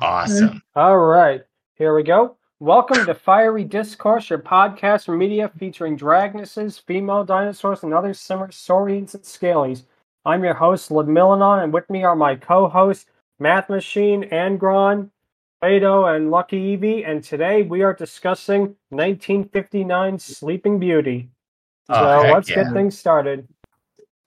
Awesome. All right, here we go. Welcome to Fiery Discourse, your podcast for media featuring dragonesses, female dinosaurs, and other similar saurians and scalies. I'm your host, Ludmillanon, and with me are my co-hosts, Math Machine, Angron, Beto, and Lucky Eevee, and today we are discussing 1959 Sleeping Beauty. So Oh, let's yeah. get things started.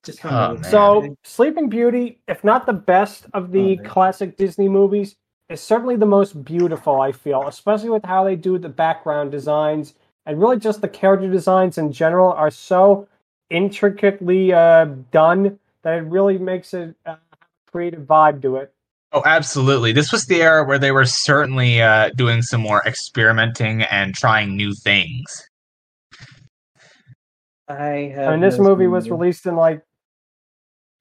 Just Oh. So, Sleeping Beauty, if not the best of the Oh, classic Disney movies, is certainly the most beautiful, I feel, especially with how they do the background designs and really just the character designs in general are so intricately uh, done that it really makes it uh, a creative vibe to it. Oh, absolutely. This was the era where they were certainly uh, doing some more experimenting and trying new things. I have. and this no movie was released in like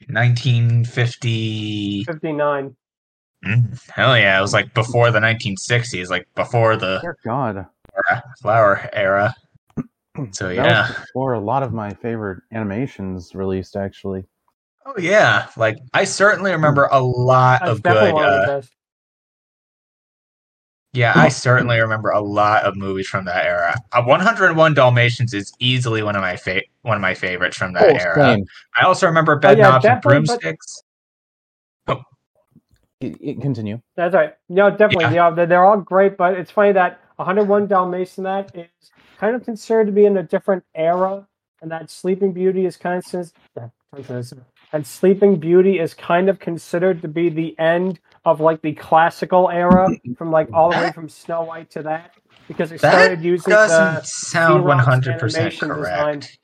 1950. 59. Mm, hell yeah. It was like before the 1960s, like before the Dear God. flower era. So, yeah. Or a lot of my favorite animations released, actually. Oh, yeah. Like, I certainly remember a lot That's of good. one of the Uh, best. yeah, I certainly remember a lot of movies from that era. Uh, 101 Dalmatians is easily one of my fa- one of my favorites from that Oh, era. same. I also remember Oh, yeah, and definitely, but- Broomsticks. It, it- continue. That's right. No, definitely. Yeah, they're, they're all great, but it's funny that 101 Dalmatian that is kind of considered to be in a different era, and that Sleeping Beauty is kind of since and Sleeping Beauty is kind of considered to be the end of like the classical era, from like all the way from Snow White to that, because they That started using doesn't the sound 100% animation design. correct.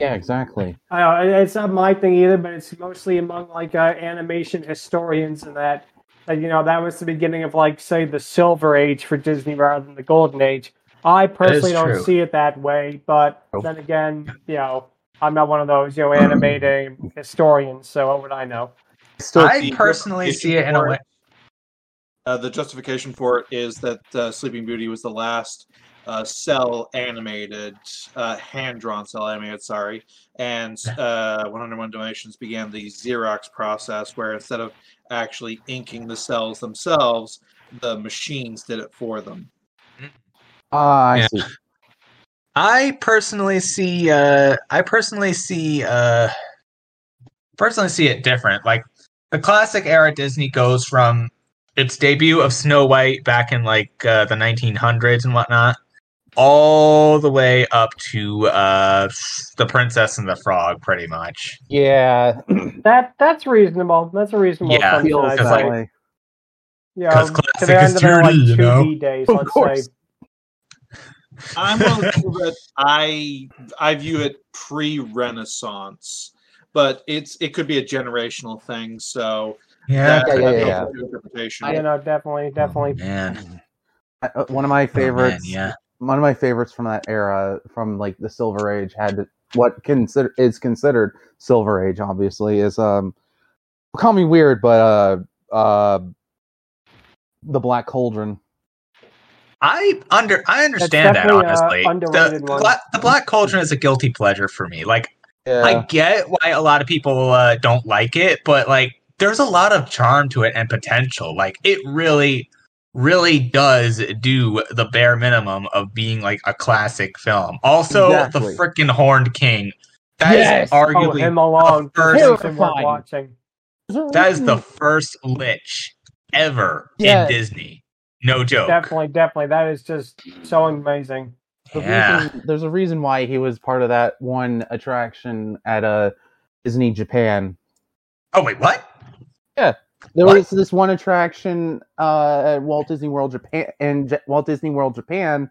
Yeah, exactly. I know, it's not my thing either, but it's mostly among like uh, animation historians and that. Like, you know, that was the beginning of like say the Silver Age for Disney rather than the Golden Age. I personally don't true. see it that way, but Nope. then again, you know, I'm not one of those you know animating historians, so what would I know? Still, I personally see it in a way. Uh, the justification for it is that uh, Sleeping Beauty was the last uh, cel animated, uh, hand drawn cel animated, sorry. And uh, 101 Donations began the Xerox process where instead of actually inking the cels themselves, the machines did it for them. ah, I Yeah. see. I personally see. Uh, I personally see. Uh, personally see it different. Like the classic era Disney goes from its debut of Snow White back in like uh, the 1900s and whatnot, all the way up to uh, the Princess and the Frog, pretty much. Yeah, That that's reasonable. That's a reasonable Yeah, assumption, feels I'd because, like, way. Yeah, 'cause classic is end of their like 2D, you know? Days, Of let's course. say. I'm willing to admit that I I view it pre-Renaissance, but it's it could be a generational thing. So Yeah. that- Yeah, yeah, yeah, open to interpretation. You know, definitely, definitely. Man. Uh, One of my Oh, man, favorites. yeah. One of my favorites from that era, from like the Silver Age, had what consider is considered Silver Age. Obviously, is um, call me weird, but uh, uh, the Black Cauldron. I under I understand that definitely a honestly. The, underrated the Black Cauldron is a guilty pleasure for me. Like Yeah, I get why a lot of people uh, don't like it, but like there's a lot of charm to it and potential. Like it really, really does do the bare minimum of being like a classic film. Also, Exactly. the freaking Horned King. That is Yes! Oh, arguably him alone. the This first- is worth Terrifying. watching. that is the first lich ever Yeah. in Disney. No joke. Definitely, definitely. That is just so amazing. The Yeah. reason- there's a reason why he was part of that one attraction at uh, Disney Japan. Oh wait, what? Yeah, there What? was this one attraction uh, at Walt Disney World Japan and J- Walt Disney World Japan,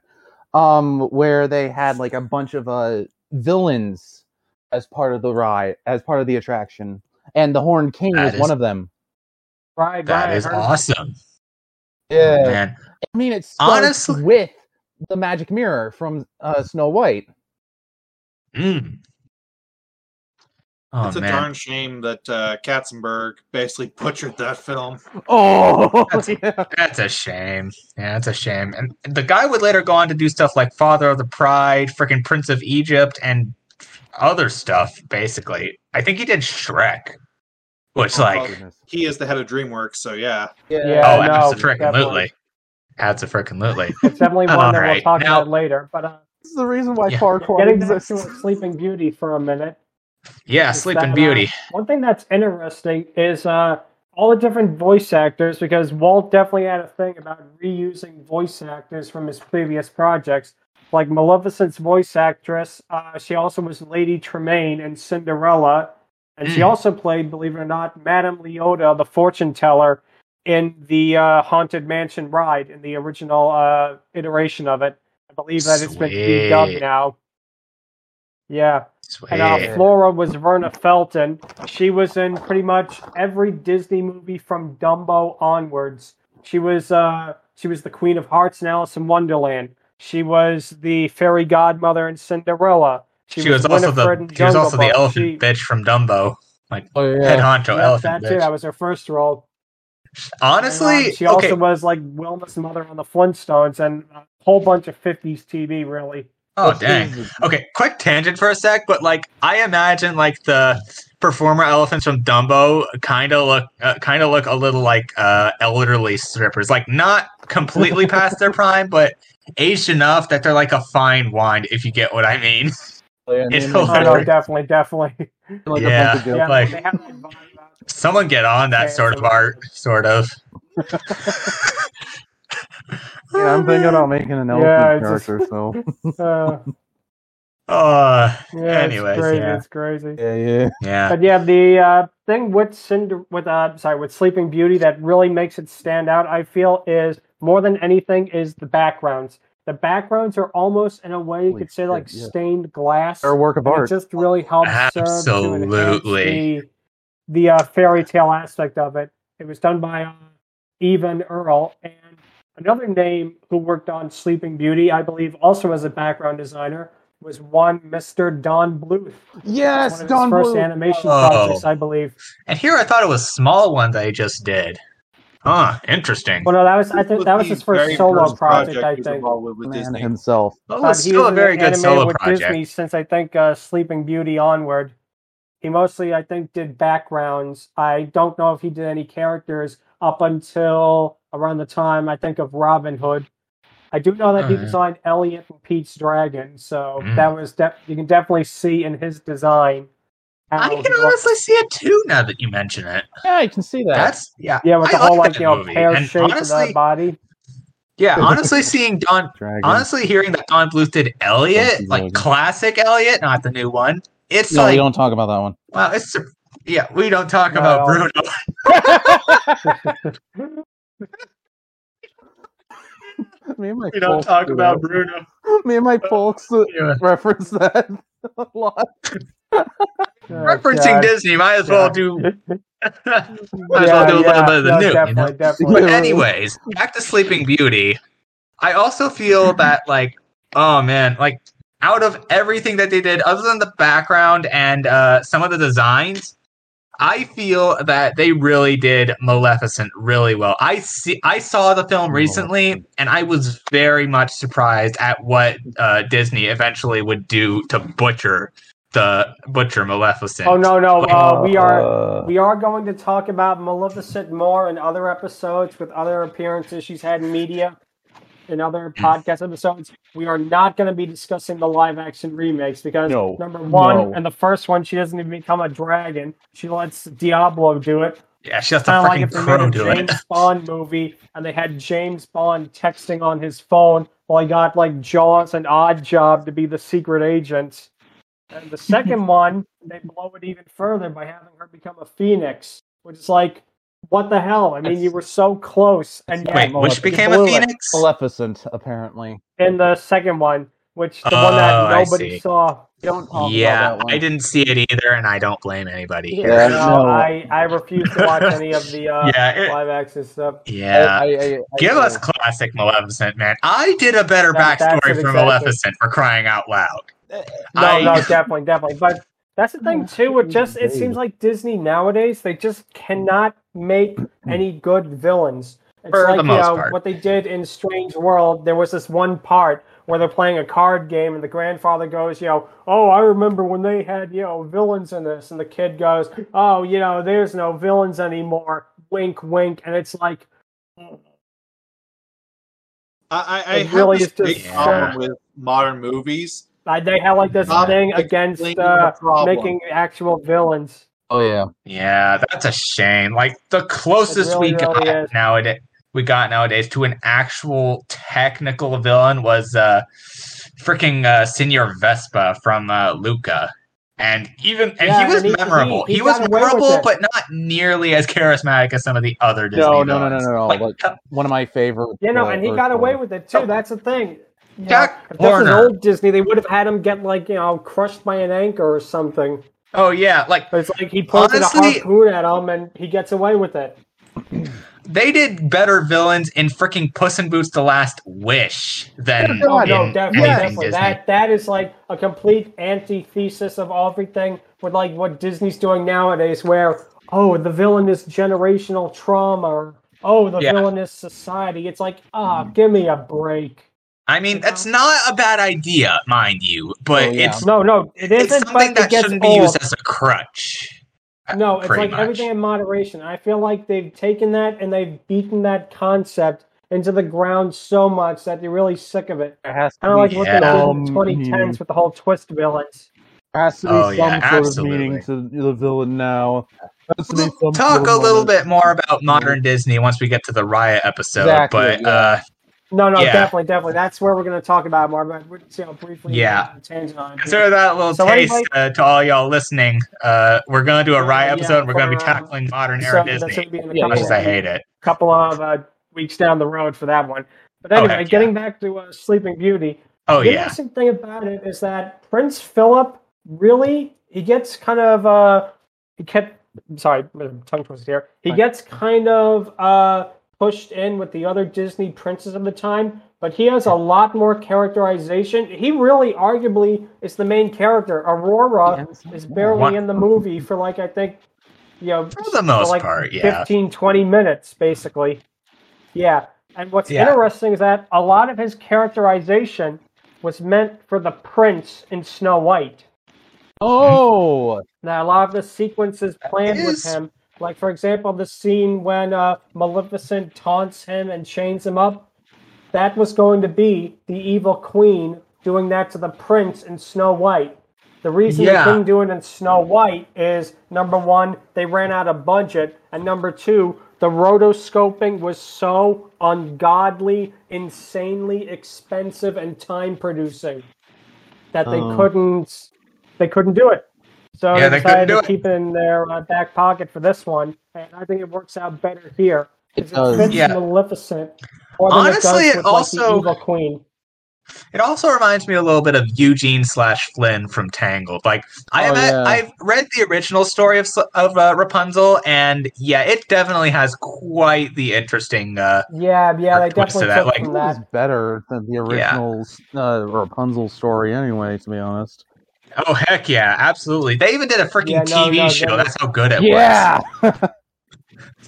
um, where they had like a bunch of uh, villains as part of the ride, as part of the attraction, and the Horned King That was is- one of them. Right, That right. is I heard- awesome. Yeah, Man. I mean it's starts Honestly- with the magic mirror from uh, Snow White. Mm. Oh it's a man, darn shame that uh, Katzenberg basically butchered that film. Oh, That's- yeah. that's a shame. Yeah, that's a shame. And the guy would later go on to do stuff like Father of the Pride, freaking Prince of Egypt, and other stuff. Basically, I think he did Shrek, which like He is the head of DreamWorks, so yeah. Yeah, oh, no, absolutely, definitely. absolutely. It's definitely one that we'll talk now- about later. But uh, This is the reason why Yeah. Farquaad getting back to exists. Sleeping Beauty for a minute. Yeah, Sleeping that, uh, Beauty. One thing that's interesting is uh, all the different voice actors, because Walt definitely had a thing about reusing voice actors from his previous projects. Like Maleficent's voice actress, uh, she also was Lady Tremaine in Cinderella, and she Mm. also played, believe it or not, Madame Leota, the fortune teller, in the uh, Haunted Mansion ride in the original uh, iteration of it. I believe that it's been Sweet. redubbed now. Yeah. Sweet. And uh, Flora was Verna Felton. She was in pretty much every Disney movie from Dumbo onwards. She was uh, she was the Queen of Hearts in Alice in Wonderland. She was the fairy godmother in Cinderella. She, was, also the she was also the elephant She- bitch from Dumbo, like Oh yeah. head honcho yeah, elephant that too. bitch. That was her first role. Honestly, And, um, she okay. also was like Wilma's mother on the Flintstones and a whole bunch of '50s TV. Really, oh dang. Okay, quick tangent for a sec, but like I imagine like the performer elephants from Dumbo kind of look uh, kind of look a little like uh, elderly strippers, like not completely past their prime, but aged enough that they're like a fine wine, if you get what I mean. Oh, yeah, and It's then oh, no, definitely, definitely. like a Yeah. bunch of. Yeah, Like- they have that vibe about Someone get on that Okay, sort of art, sort of. Yeah, I'm thinking about making an Yeah, elephant just- character. So Uh, Uh, yeah, Anyways, it's crazy. yeah. It's crazy. yeah, yeah. yeah. But yeah, the uh, thing with Cinder, with uh, sorry, with Sleeping Beauty that really makes it stand out, I feel, is more than anything is the backgrounds. The backgrounds are almost, in a way, you Holy could say, like yeah. stained glass. They're a work of art. It just really helps serve to Absolutely. enhance the the uh, fairy tale aspect of it. It was done by uh, Eyvind Earle and another name who worked on Sleeping Beauty, I believe, also as a background designer, was one Mister Don Bluth. Yes, one of his Don first Bluth. animation Oh. projects, I believe. And here I thought it was small one that he just did. Huh, interesting. Well, no, that was I think that was his first solo first project. I think. with, with Disney. himself. Well, it But was he still was a very good animated solo with project. Disney since I think uh, Sleeping Beauty onward. He mostly, I think, did backgrounds. I don't know if he did any characters up until around the time I think of Robin Hood. I do know that he Alright. designed Elliot and Pete's Dragon, so Mm. that was de- you can definitely see in his design. How I can honestly see it too now that you mention it. Yeah, I can see that. That's yeah. yeah, with the I whole like like that you know movie. pear And shape of the honestly- body. Yeah, honestly, seeing Don, Dragon. honestly hearing that Don Bluth did Elliot, like classic Elliot, not the new one. It's no, like, we don't talk about that one. wow, it's yeah. We don't talk No, about I Bruno. Me and my We don't folks talk do about that. Bruno. Me and my folks uh, Yeah. reference that a lot. Oh, Referencing God. Disney, might as well Yeah. do. might as well do a little bit of the no, new. you Definitely, know? definitely. But anyways, back to Sleeping Beauty. I also feel that like, oh man, like out of everything that they did, other than the background and uh, some of the designs, I feel that they really did Maleficent really well. I see, I saw the film recently, and I was very much surprised at what uh, Disney eventually would do to butcher the butcher Maleficent. Oh no, no, uh, we are Uh, we are going to talk about Maleficent more in other episodes with other appearances she's had in media, in other podcast episodes. We are not going to be discussing the live action remakes because No, number one, no. and the first one, she doesn't even become a dragon. She lets Diablo do it. Yeah, she has to Kind of like if they crow made a do it. James Bond movie and they had James Bond texting on his phone while he got like Jaws and Odd Job to be the secret agent. And the second one, they blow it even further by having her become a phoenix, which is like, what the hell? I mean, you were so close, and yet Wait, you which became a blew it. phoenix? Maleficent, apparently. In the second one, which the one that Oh, I nobody saw. Don't talk Yeah, about that one. I didn't see it either, and I don't blame anybody. Yeah, no, no. I, I refuse to watch any of the uh, Yeah, it- live action stuff. Yeah. I- I- I- I- Give us classic Maleficent, man. I did a better That- backstory for exactly. Maleficent for crying out loud. No, I- no, definitely, definitely. But That's the thing too. It just it seems like Disney nowadays they just cannot make any good villains. It's For like the you most know part. what they did in Strange World. There was this one part where they're playing a card game, and the grandfather goes, you know, oh, I remember when they had you know villains in this, and the kid goes, oh, you know, there's no villains anymore. Wink, wink, and it's like, I, I, I It have really this is just- big Yeah. problem with modern movies. I- they have like this Not thing against uh, making actual villains. Oh yeah. Yeah, that's a shame. Like the closest really, we got really is. nowadays, we got nowadays to an actual technical villain was uh, freaking uh, Senior Vespa from uh, Luca, and even and Yeah, he was and he- memorable. he- He, he was got away with memorable, but not nearly as charismatic as some of the other Disney No, no, no, no, no, no. Like, Like, one of my favorite. You know, uh, and he got away ones. with it too. That's the thing. Jack if this Warner. old Disney, they would have had him get like you know crushed by an anchor or something. oh yeah, like it's like he Honestly- a harpoon at him and he gets away with it. they did better villains in freaking Puss in Boots: The Last Wish than Oh no, definitely, definitely. That that is like a complete antithesis of everything with like what Disney's doing nowadays, where oh the villain is generational trauma, or oh the Yeah. villain is society. It's like ah, give me a break. I mean, that's not a bad idea, mind you, but Oh, yeah. it's No, no, it's isn't. something But it that gets shouldn't be old. used as a crutch. No, it's like much. everything in moderation. I feel like they've taken that and they've beaten that concept into the ground so much that they're really sick of it. There has to Kind of like be what Yeah. they did in the 2010s with the whole twist villains. There has to be Oh, some yeah, sort absolutely. of meaning to the villain now. There has We'll talk a little moment. bit more about modern Disney once we get to the Riot episode, Exactly, but yeah. uh, No, no, Yeah. definitely, definitely. That's where we're going to talk about more. But we're see how briefly. Yeah. Tangent on. consider that little So taste anyway- uh, to all y'all listening. Uh, we're gonna do a Riot Yeah, episode. and we're gonna be for, uh, tackling modern era Disney. gonna be in a Yeah, much as I hate it. A couple of uh, weeks down the road for that one. But Oh, anyway, heck getting back to uh, Sleeping Beauty. Oh the yeah, interesting thing about it is that Prince Philip really he gets kind of uh he kept sorry tongue twisted here he gets kind of uh pushed in with the other Disney princes of the time, but he has a lot more characterization. He really arguably is the main character. Aurora is barely What- in the movie for like I think you know for the most like part, yeah. 15 20 minutes basically yeah and what's Yeah. interesting is that a lot of his characterization was meant for the prince in snow white Oh, now a lot of the sequences planned with him like for example the scene when uh, maleficent taunts him and chains him up that was going to be the evil queen doing that to the prince in snow white the reason Yeah. they couldn't do it in Snow White is number one, they ran out of budget, and number two, the rotoscoping was so ungodly, insanely expensive and time producing that they Oh. couldn't they couldn't do it. So Yeah, they they couldn't decided to it. keep it in their uh, back pocket for this one, and I think it works out better here. 'cause It does. fits Yeah. Maleficent more than Honestly, it it does with like, also- the evil queen. It also reminds me a little bit of Eugene slash Flynn from Tangled. Like I Oh, have, yeah. I've read the original story of of uh, Rapunzel, and yeah, it definitely has quite the interesting. Uh, Yeah, yeah, they Or to definitely that, like- that. was better than the original uh, Rapunzel story, anyway. To be honest. Oh heck yeah, absolutely! They even did a freaking Yeah, no, TV no, show. That's how good it Yeah. was.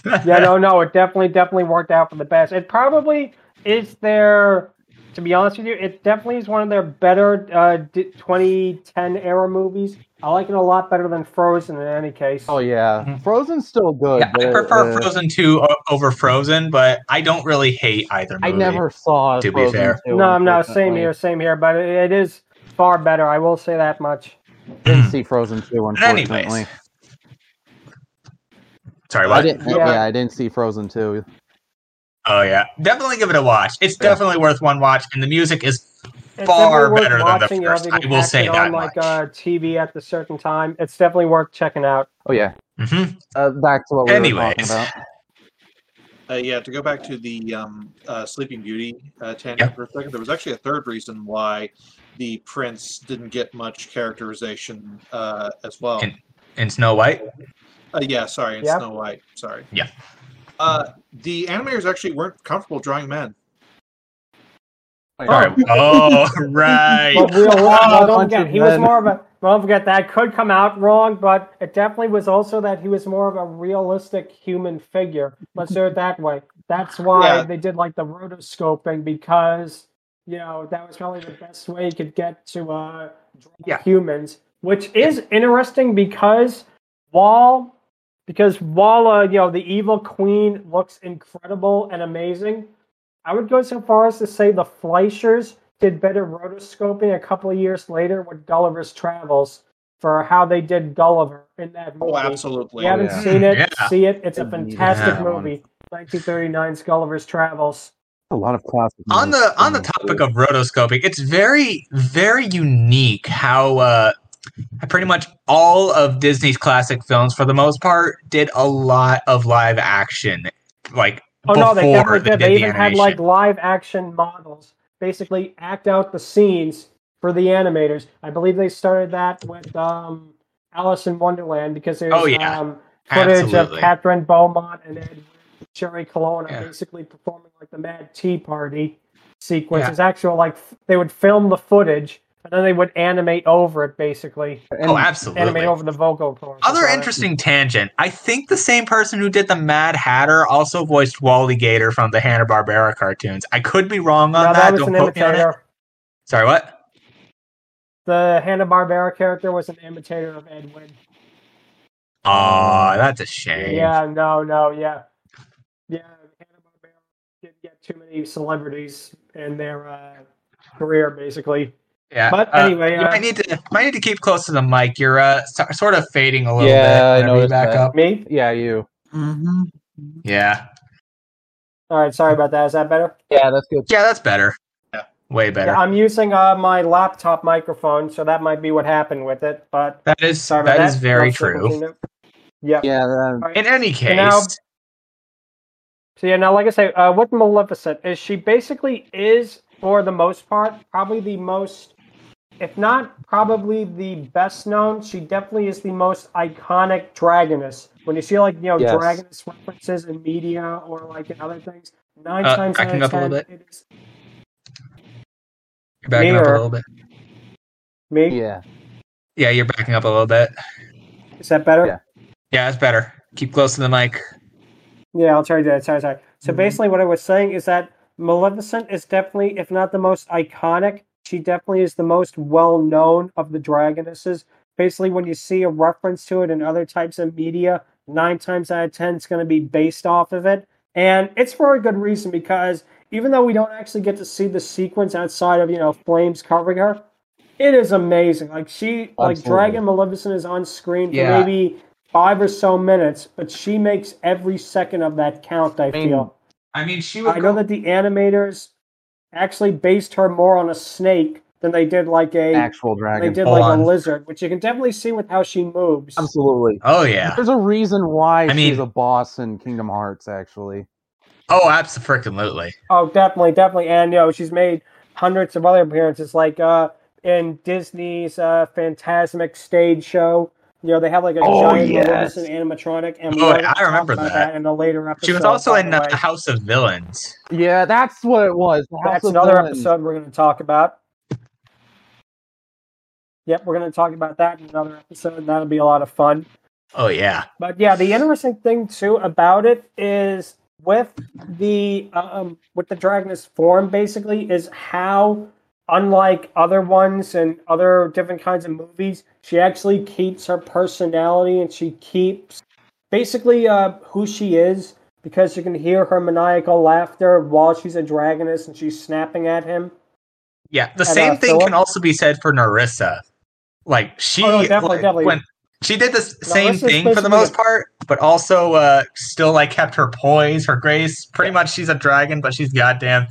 yeah, yeah, no, no, it definitely, definitely worked out for the best. It probably is their, to be honest with you, it definitely is one of their better uh, d- 2010 era movies. I like it a lot better than Frozen in any case. Oh yeah, Mhm. Frozen's still good. Yeah, I prefer uh, Frozen 2 o- over Frozen, but I don't really hate either movie. I never saw. to be fair. 2, no, I'm not. Same here, same here, but it, it is far better. I will say that much. Didn't see Frozen two, unfortunately. Anyways, Sorry, I what? didn't. Yeah. Yeah. I didn't see Frozen two. Oh yeah, definitely give it a watch. It's Yeah. definitely worth one watch, and the music is It's Far better than the watching. You know, first. if you I can will say it that on like much. uh, TV at the certain time. It's definitely worth checking out. Oh yeah. Mhm. Uh, back to what we were Anyways. talking about. Uh, yeah, to go back to the um, uh, Sleeping Beauty uh, tangent Yeah. for a second, there was actually a third reason why the prince didn't get much characterization uh, as well. In- in Snow White. Uh, yeah, sorry, in Yeah. Snow White. Sorry. Yeah. Uh, the animators actually weren't comfortable drawing men. Sorry. Oh, right. But real, A uh, don't forget, of he was more of a. Don't forget that could come out wrong, but it definitely was also that he was more of a realistic human figure. Let's do it that way. That's why Yeah. they did like the rotoscoping because you know that was probably the best way you could get to uh, Yeah. humans, which is interesting because while because while uh, you know the evil queen looks incredible and amazing, I would go so far as to say the Fleischers did better rotoscoping a couple of years later with Gulliver's Travels for how they did Gulliver in that movie. Oh, absolutely. If you haven't yeah. seen it, Yeah. see it. It's a fantastic Yeah. movie. 1939's Gulliver's Travels. A lot of classic. on the on the topic of rotoscoping, it's very very unique how uh, pretty much all of Disney's classic films, for the most part, did a lot of live action. Like Oh no, they before definitely did. did They the had like live action models basically act out the scenes for the animators. I believe they started that with um, Alice in Wonderland because there's Oh, yeah. um, footage Absolutely. of Kathryn Beaumont and Ed Jerry Colonna Yeah. basically performing like the Mad Tea Party sequence. Yeah. It's actual like f- they would film the footage and then they would animate over it basically. Oh, and, Oh, absolutely. Animate over the vocal cords. Other interesting tangent. I think the same person who did the Mad Hatter also voiced Wally Gator from the Hanna Barbera cartoons. I could be wrong it. on No, that. that Don't quote me on it. imitator. Sorry, what? The Hanna Barbera character was an imitator of Ed Wood. Oh, that's a shame. Yeah, no, no, yeah. Hanna Barbera didn't get too many celebrities in their uh, career, basically. Yeah. But uh, anyway, you uh, might need to might need to keep close to the mic. You're uh so- sort of fading a little Yeah, bit. I whenever you noticed back that. up. Me? Yeah, you. Yeah. All right, sorry about that. Is that better? Yeah, that's good. Yeah, that's better. Yeah. Way better. Yeah, I'm using uh, my laptop microphone, so that might be what happened with it. But that is sorry about that that. is very Let's true. continue. Yeah. Yeah, that, All right. In any case, now- So yeah, now like I say, uh, with Maleficent, is she basically is for the most part probably the most, if not probably the best known. She definitely is the most iconic dragoness. When you see like you know Yes. dragoness references in media or like in other things, nine Uh, times out backing of up a little ten, it is you're backing up a little bit. me. yeah. Yeah, you're backing up a little bit. Is that better? Yeah. Yeah, it's better. Keep close to the mic. Yeah, I'll try to do that. Sorry, sorry. So Mm-hmm. basically, what I was saying is that Maleficent is definitely, if not the most iconic, she definitely is the most well known of the Dragonesses. Basically, when you see a reference to it in other types of media, nine times out of ten, it's going to be based off of it. And it's for a good reason because even though we don't actually get to see the sequence outside of, you know, flames covering her, it is amazing. Like, she, like, Dragon Maleficent is on screen for Yeah. maybe five or so minutes, but she makes every second of that count, I mean, feel. I mean, she I know that the animators actually based her more on a snake than they did like a Actual dragon. they did Hold like on. a lizard, which you can definitely see with how she moves. Absolutely. Oh yeah. There's a reason why I mean- she's a boss in Kingdom Hearts, actually. Oh, absolutely. Oh, definitely, definitely, and you know she's made hundreds of other appearances, like uh in Disney's uh Fantasmic stage show. You know they have like a Oh, giant yes. Animatronic, and we Oh, already I remember about that. in a later episode. She was also in the uh. House of Villains. Yeah, that's what it was. The House That's of another Villains. episode we're going to talk about. Yep, we're going to talk about that in another episode, and that'll be a lot of fun. Oh yeah. But yeah, the interesting thing too about it is with the um, with the Dragoness form, basically, is how unlike other ones and other different kinds of movies, she actually keeps her personality and she keeps basically uh, who she is because you can hear her maniacal laughter while she's a dragoness and she's snapping at him. Yeah. The And, same uh, thing can also be said for Narissa. Like she Oh, no, definitely, like, definitely. when she did the same Narissa's thing for the most part, but also uh still like kept her poise, her grace. Pretty much she's a dragon, but she's goddamn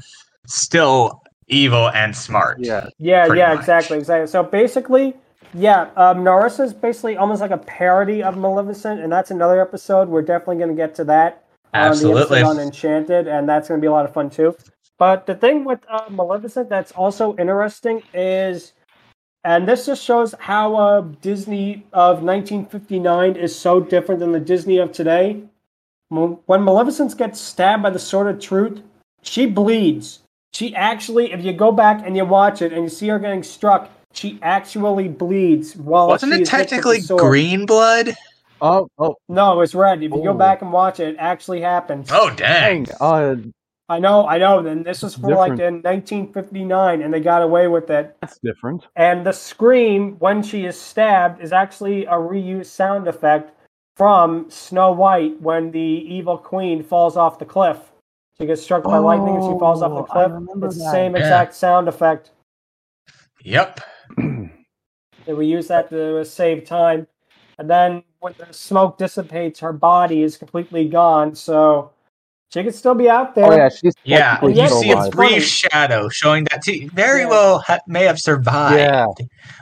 still evil and smart. Yeah. Yeah, yeah, much. exactly, exactly. So basically, yeah, um, Narissa is basically almost like a parody of Maleficent, and that's another episode. We're definitely going to get to that on the Absolutely. episode on Enchanted, and that's going to be a lot of fun too. But the thing with uh, Maleficent that's also interesting is, and this just shows how uh, Disney of 1959 is so different than the Disney of today. When Maleficent gets stabbed by the Sword of Truth, she bleeds. She actually, if you go back and you watch it and you see her getting struck, she actually bleeds while Wasn't she it is hit with the technically sword. green blood? Oh, oh, No, it's red. If you go Oh. back and watch it, it actually happens. Oh dang! dang. Uh, I know, I know. Then this was for like in 1959, and they got away with it. that's different. And the scream when she is stabbed is actually a reused sound effect from Snow White when the evil queen falls off the cliff. She gets struck by lightning and she falls off the Oh, cliff. It's the that. same Yeah. exact sound effect. Yep. and we use that to save time. And then when the smoke dissipates, her body is completely gone. So she could still be out there. Oh yeah, she's Yeah, technically you still see a alive. funny. brief shadow showing that she very Yeah. well ha- may have survived. Yeah.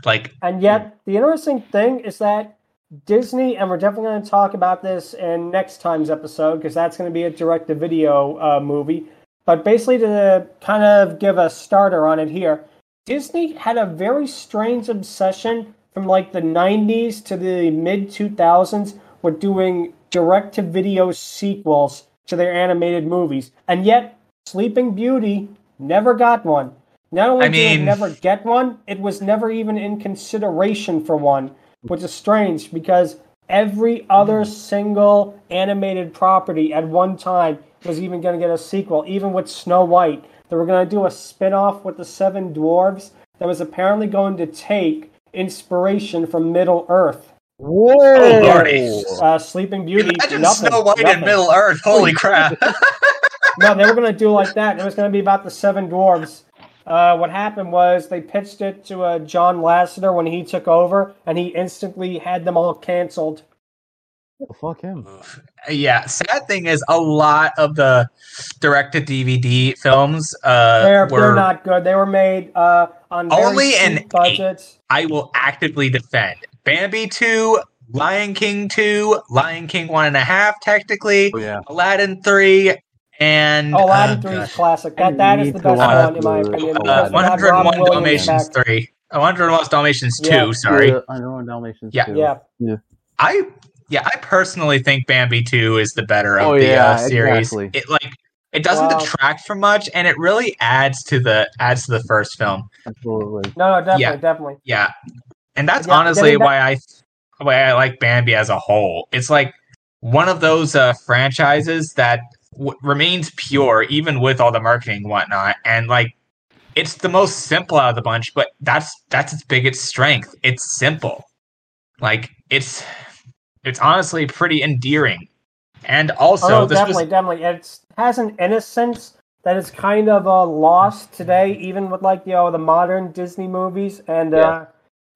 Like, And yet, the interesting thing is that Disney, and we're definitely going to talk about this in next time's episode because that's going to be a direct to video uh, movie. But basically, to kind of give a starter on it here, Disney had a very strange obsession from like the 90s to the mid 2000s with doing direct to video sequels to their animated movies. And yet, Sleeping Beauty never got one. Not only I did it never get one, it was never even in consideration for one, which is strange because every other single animated property at one time was even going to get a sequel, even with Snow White. They were going to do a spin off with the Seven Dwarves that was apparently going to take inspiration from Middle Earth. Whoa! Oh, Lordy. Uh, Sleeping Beauty. imagine nothing, Snow White in nothing. Middle Earth. Holy crap! No, they were going to do like that. It was going to be about the seven dwarves. Uh, what happened was they pitched it to uh, John Lasseter when he took over, and he instantly had them all canceled. Oh, fuck him. yeah. Sad thing is, a lot of the direct to DVD films uh, They're, were they're not good. They were made uh, on Only cheap an budgets. I will actively defend. Bambi 2, Lion King 2, Lion King 1.5, technically, Oh yeah. Aladdin 3, and. Oh, Aladdin uh, 3 is classic. That, that is the best one, in my opinion. uh, because 101 Robin Williams Dalmatians back. 3. Oh, 101 Dalmatians 2, Yeah. sorry. The Underworld Dalmatians Yeah. too. Yeah. I yeah, I personally think Bambi 2 is the better of Oh, the yeah, uh, series. exactly. It like it doesn't Wow. detract from much and it really adds to the adds to the first film. Absolutely. No, no, definitely, Yeah. definitely. Yeah. And that's Yeah, honestly getting why I why I like Bambi as a whole. It's like one of those uh, franchises that w- remains pure even with all the marketing and whatnot. And like it's the most simple out of the bunch but that's that's its biggest strength. It's simple. Like it's it's honestly pretty endearing. And also oh, this definitely, was definitely. It has an innocence that is kind of uh, lost today, even with like you know the modern Disney movies and uh,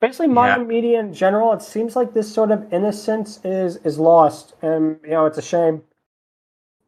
basically modern media in general. It seems like this sort of innocence is is lost, and you know it's a shame.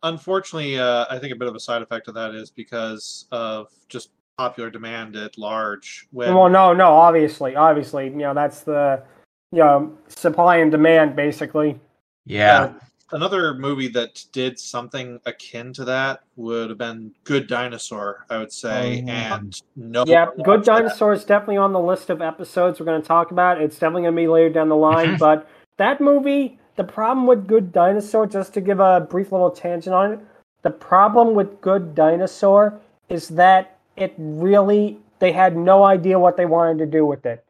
Unfortunately, uh, I think a bit of a side effect of that is because of just popular demand at large. When Well, no, no, obviously, obviously, you know that's the you know supply and demand basically. yeah another movie that did something akin to that would have been Good Dinosaur, I would say, yeah. and no. Yeah, Good. Dinosaur is definitely on the list of episodes we're going to talk about. It's definitely going to be later down the line. but that movie, the problem with Good Dinosaur, just to give a brief little tangent on it, the problem with Good Dinosaur is that it really, they had no idea what they wanted to do with it.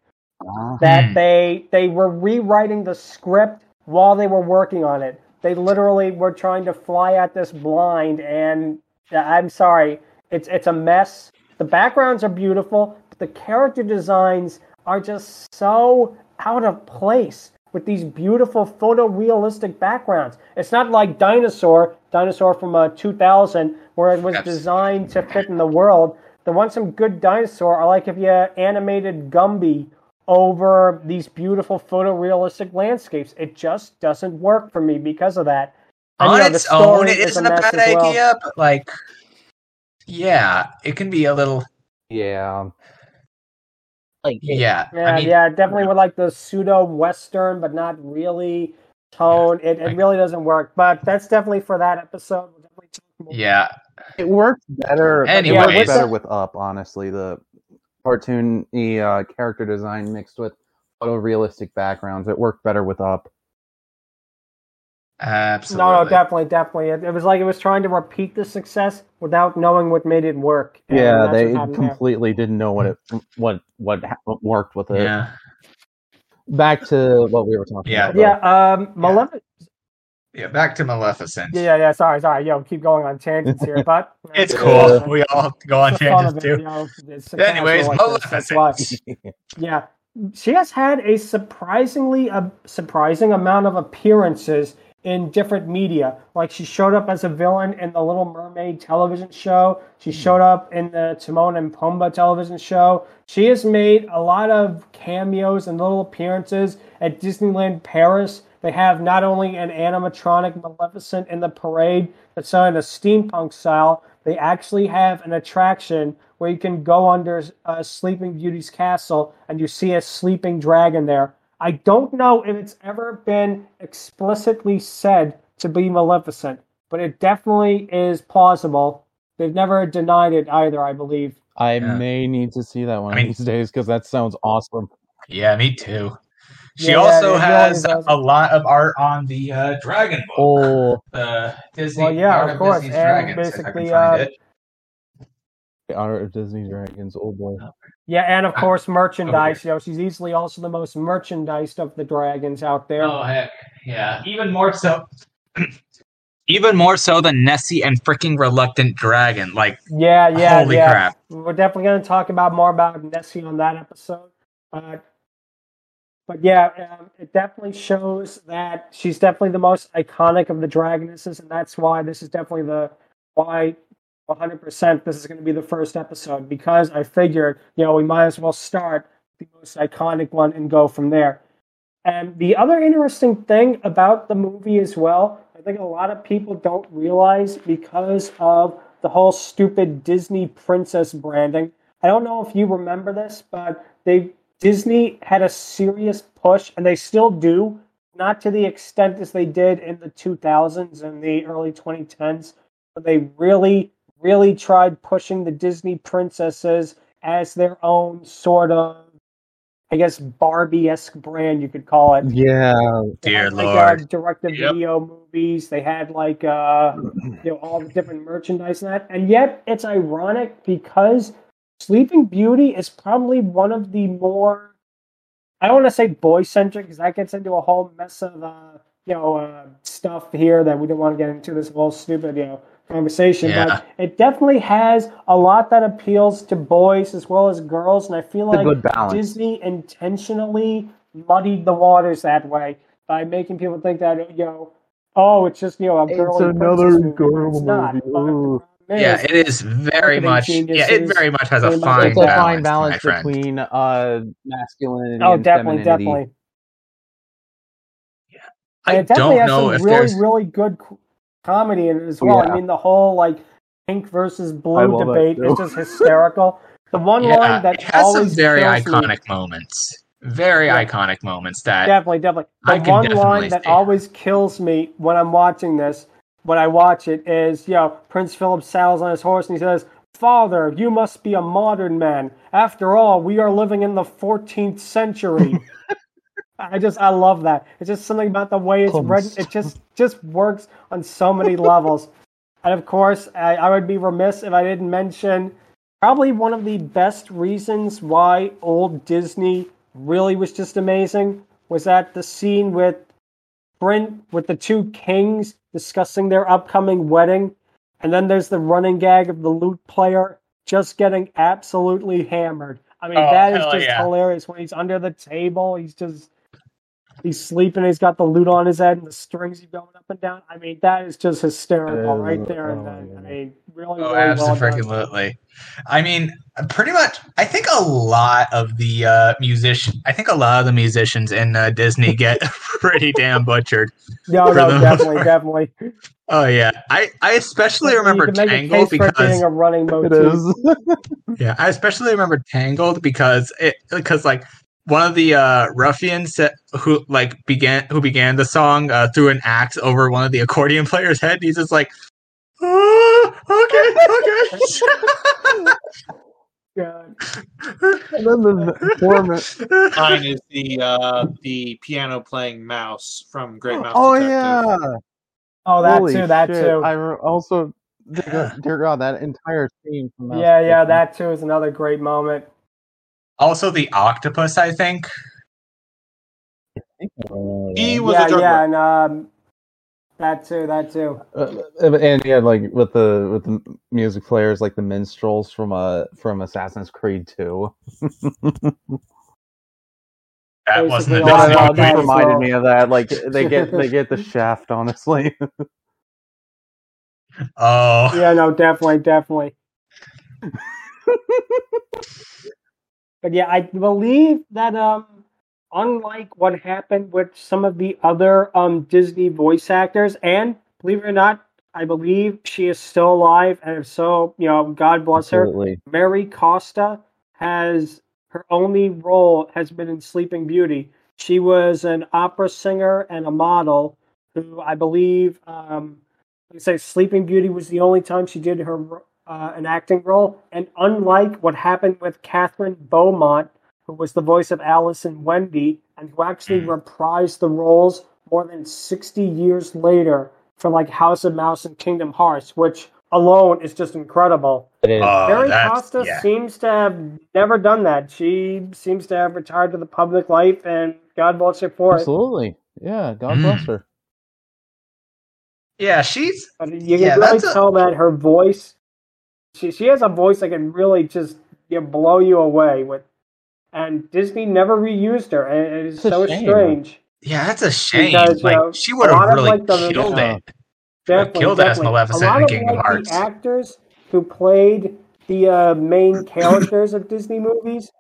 Ah. That Hmm. they they were rewriting the script while they were working on it. They literally were trying to fly at this blind, and uh, I'm sorry, it's it's a mess. The backgrounds are beautiful, but the character designs are just so out of place with these beautiful photorealistic backgrounds. It's not like Dinosaur, Dinosaur from uh, 2000, where it was Yes. designed to fit in the world. The ones from Good Dinosaur are like if you animated Gumby over these beautiful photorealistic landscapes. It just doesn't work for me because of that. And, on you know, the its own story it is isn't a mess bad as well. idea but like yeah it can be a little Yeah. Like yeah, Yeah, I mean, yeah, definitely with like the pseudo western, but not really tone. It, it Like- really doesn't work. But that's definitely for that episode. We'll definitely talk more. yeah it works better. it Anyways. works better with Up, honestly. The cartoony uh, character design mixed with photorealistic backgrounds. It worked better with Up. Absolutely. No, no, definitely, definitely. It, it was like it was trying to repeat the success without knowing what made it work. And Yeah, they what happened there. completely didn't know what it what what what worked with it. Yeah. Back to what we were talking Yeah. about. Yeah, um, Maleficent. Yeah. Back to Maleficent. Yeah, yeah, yeah. Sorry, sorry. Yo, keep going on tangents here, but It's Yeah. cool. We all go on It's the fun tangents of it, too. you know, Anyways, like that's Maleficent. Yeah, she has had a surprisingly a surprising amount of appearances in different media. Like she showed up as a villain in the Little Mermaid television show. She showed up in the Timon and Pumbaa television show. She has made a lot of cameos and little appearances at Disneyland Paris. They have not only an animatronic Maleficent in the parade that's done in a steampunk style, they actually have an attraction where you can go under uh, Sleeping Beauty's castle and you see a sleeping dragon there. I don't know if it's ever been explicitly said to be Maleficent, but it definitely is plausible. They've never denied it either, I believe. I Yeah. may need to see that one I mean- these days because that sounds awesome. Yeah, me too. She Yeah, also it really has does. a lot of art on the uh, Dragon Ball. Oh, The Disney. Well, yeah, Art of course, Disney's and Dragons, if I basically, can find uh, it. the Art of Disney Dragons. Oh boy. Yeah, and of course, merchandise. You know, she's easily also the most merchandised of the dragons out there. Oh heck, yeah. Even more so. Even more so than Nessie and freaking Reluctant Dragon. Like, Yeah, yeah, holy yeah. crap. We're definitely going to talk about more about Nessie on that episode. But, but yeah, um, it definitely shows that she's definitely the most iconic of the Dragonesses, and that's why this is definitely the why 100% this is going to be the first episode because I figured, you know, we might as well start the most iconic one and go from there. And the other interesting thing about the movie as well, I think a lot of people don't realize because of the whole stupid Disney princess branding. I don't know if you remember this, but they Disney had a serious push, and they still do, not to the extent as they did in the 2000s and the early 2010s, but they really, really tried pushing the Disney princesses as their own sort of, I guess, Barbie-esque brand, you could call it. Yeah. They Dear had, like, Lord. Uh, direct-to-video movies. They had like uh, you know all the different merchandise and that. And yet, it's ironic because Sleeping Beauty is probably one of the more I don't want to say boy-centric because that gets into a whole mess of uh, you know uh, stuff here that we don't want to get into this whole stupid you know conversation. Yeah. But it definitely has a lot that appeals to boys as well as girls, and I feel It's like good. Disney intentionally muddied the waters that way by making people think that you know, oh, it's just you know a girl. It's another girl it's not. movie. But the Ooh. Yeah, is- it is very much. Yeah, it very much has a fine It's a balance. fine balance my between uh masculinity oh, and definitely, femininity. definitely. Yeah, I And it definitely don't has know some if really, there's. really good co- comedy in it as well. Yeah. I mean, the whole like pink versus blue debate is just hysterical. The one Yeah, line that it has some always very kills me- iconic moments. Very Yeah. iconic moments that definitely, definitely. I The can one definitely line that see. always kills me when I'm watching this, when I watch it, is you know Prince Philip saddles on his horse and he says, "Father, you must be a modern man. After all, we are living in the 14th century." I just I love that. It's just something about the way it's written. It just just works on so many levels. And of course, I, I would be remiss if I didn't mention probably one of the best reasons why old Disney really was just amazing was that the scene with Brent with the two kings discussing their upcoming wedding, and then there's the running gag of the lute player just getting absolutely hammered. I mean, Oh, that is just yeah. hilarious when he's under the table. He's just he's sleeping. He's got the lute on his head and the strings he's going up and down. I mean, that is just hysterical right Oh, there and oh, then. yeah. I mean, really, Oh, really well done. absolutely. I mean, pretty much. I think a lot of the uh, musician. I think a lot of the musicians in uh, Disney get pretty damn butchered. No, no, the- definitely, definitely. Oh yeah, I I especially remember you can make a Tangled case for it being because a running It motif. yeah, I especially remember Tangled because it because like one of the uh, ruffians who like began who began the song uh, threw an axe over one of the accordion player's head. He's just like, oh, okay, okay. Yeah. and then the poor man. Mine is the uh, the piano playing mouse from Great Mouse Oh Detective. yeah. Oh, that Holy too. That shit. too. I re- also, dear God, dear God, that entire scene from Mouse yeah, yeah. That too is another great moment. Also, the octopus, I think. He was yeah, a juggler. yeah, and um, that too. That too. Uh, and yeah, like with the with the music players, like the minstrels from uh from Assassin's Creed Two. That wasn't a Basically, all Disney about That that reminded well. me of that. Like they get they get the shaft, honestly. Oh, Yeah, no, definitely, definitely. But yeah, I believe that um, unlike what happened with some of the other um Disney voice actors, and believe it or not, I believe she is still alive, and if so, you know, God bless her. Mary Costa has her only role has been in Sleeping Beauty. She was an opera singer and a model who I believe, um, like I say, Sleeping Beauty was the only time she did her uh, an acting role. And unlike what happened with Kathryn Beaumont, who was the voice of Alice and Wendy, and who actually Mm. reprised the roles more than 60 years later for like House of Mouse and Kingdom Hearts, which alone is just incredible. It is. Oh, Mary that's- Costa yeah. seems to have never done that. She seems to have retired to the public life, and God bless her for it. Absolutely. Yeah. God Mm. bless her. yeah, she's But you can Yeah, really that's a- tell that her voice, she she has a voice that can really just you know, blow you away with. And Disney never reused her, and it is It's so shame. strange. yeah, that's a shame. Because, you like know, she would have lot of, really like, the- killed Yeah. it. Definitely, killed as definitely. Maleficent a lot in of, Kingdom like, Hearts. The actors who played the uh, main characters of Disney movies,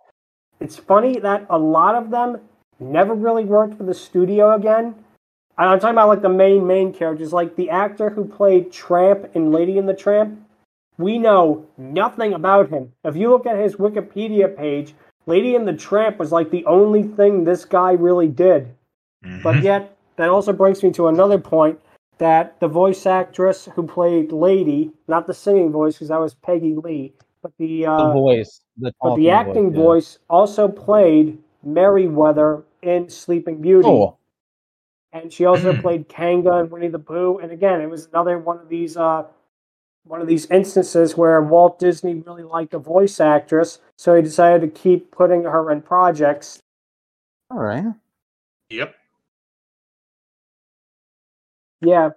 it's funny that a lot of them never really worked for the studio again. And I'm talking about like the main main characters, like the actor who played Tramp in Lady and the Tramp. We know nothing about him. If you look at his Wikipedia page, Lady and the Tramp was like the only thing this guy really did. But Mhm. yet, that also brings me to another point that the voice actress who played Lady, not the singing voice, because that was Peggy Lee, but the, The uh, voice. The but the acting voice. yeah. voice also played Merryweather in Sleeping Beauty, Oh, and she also played Kanga in Winnie the Pooh. And again, it was another one of these uh, one of these instances where Walt Disney really liked a voice actress, so he decided to keep putting her in projects. all right. Yep. Yeah,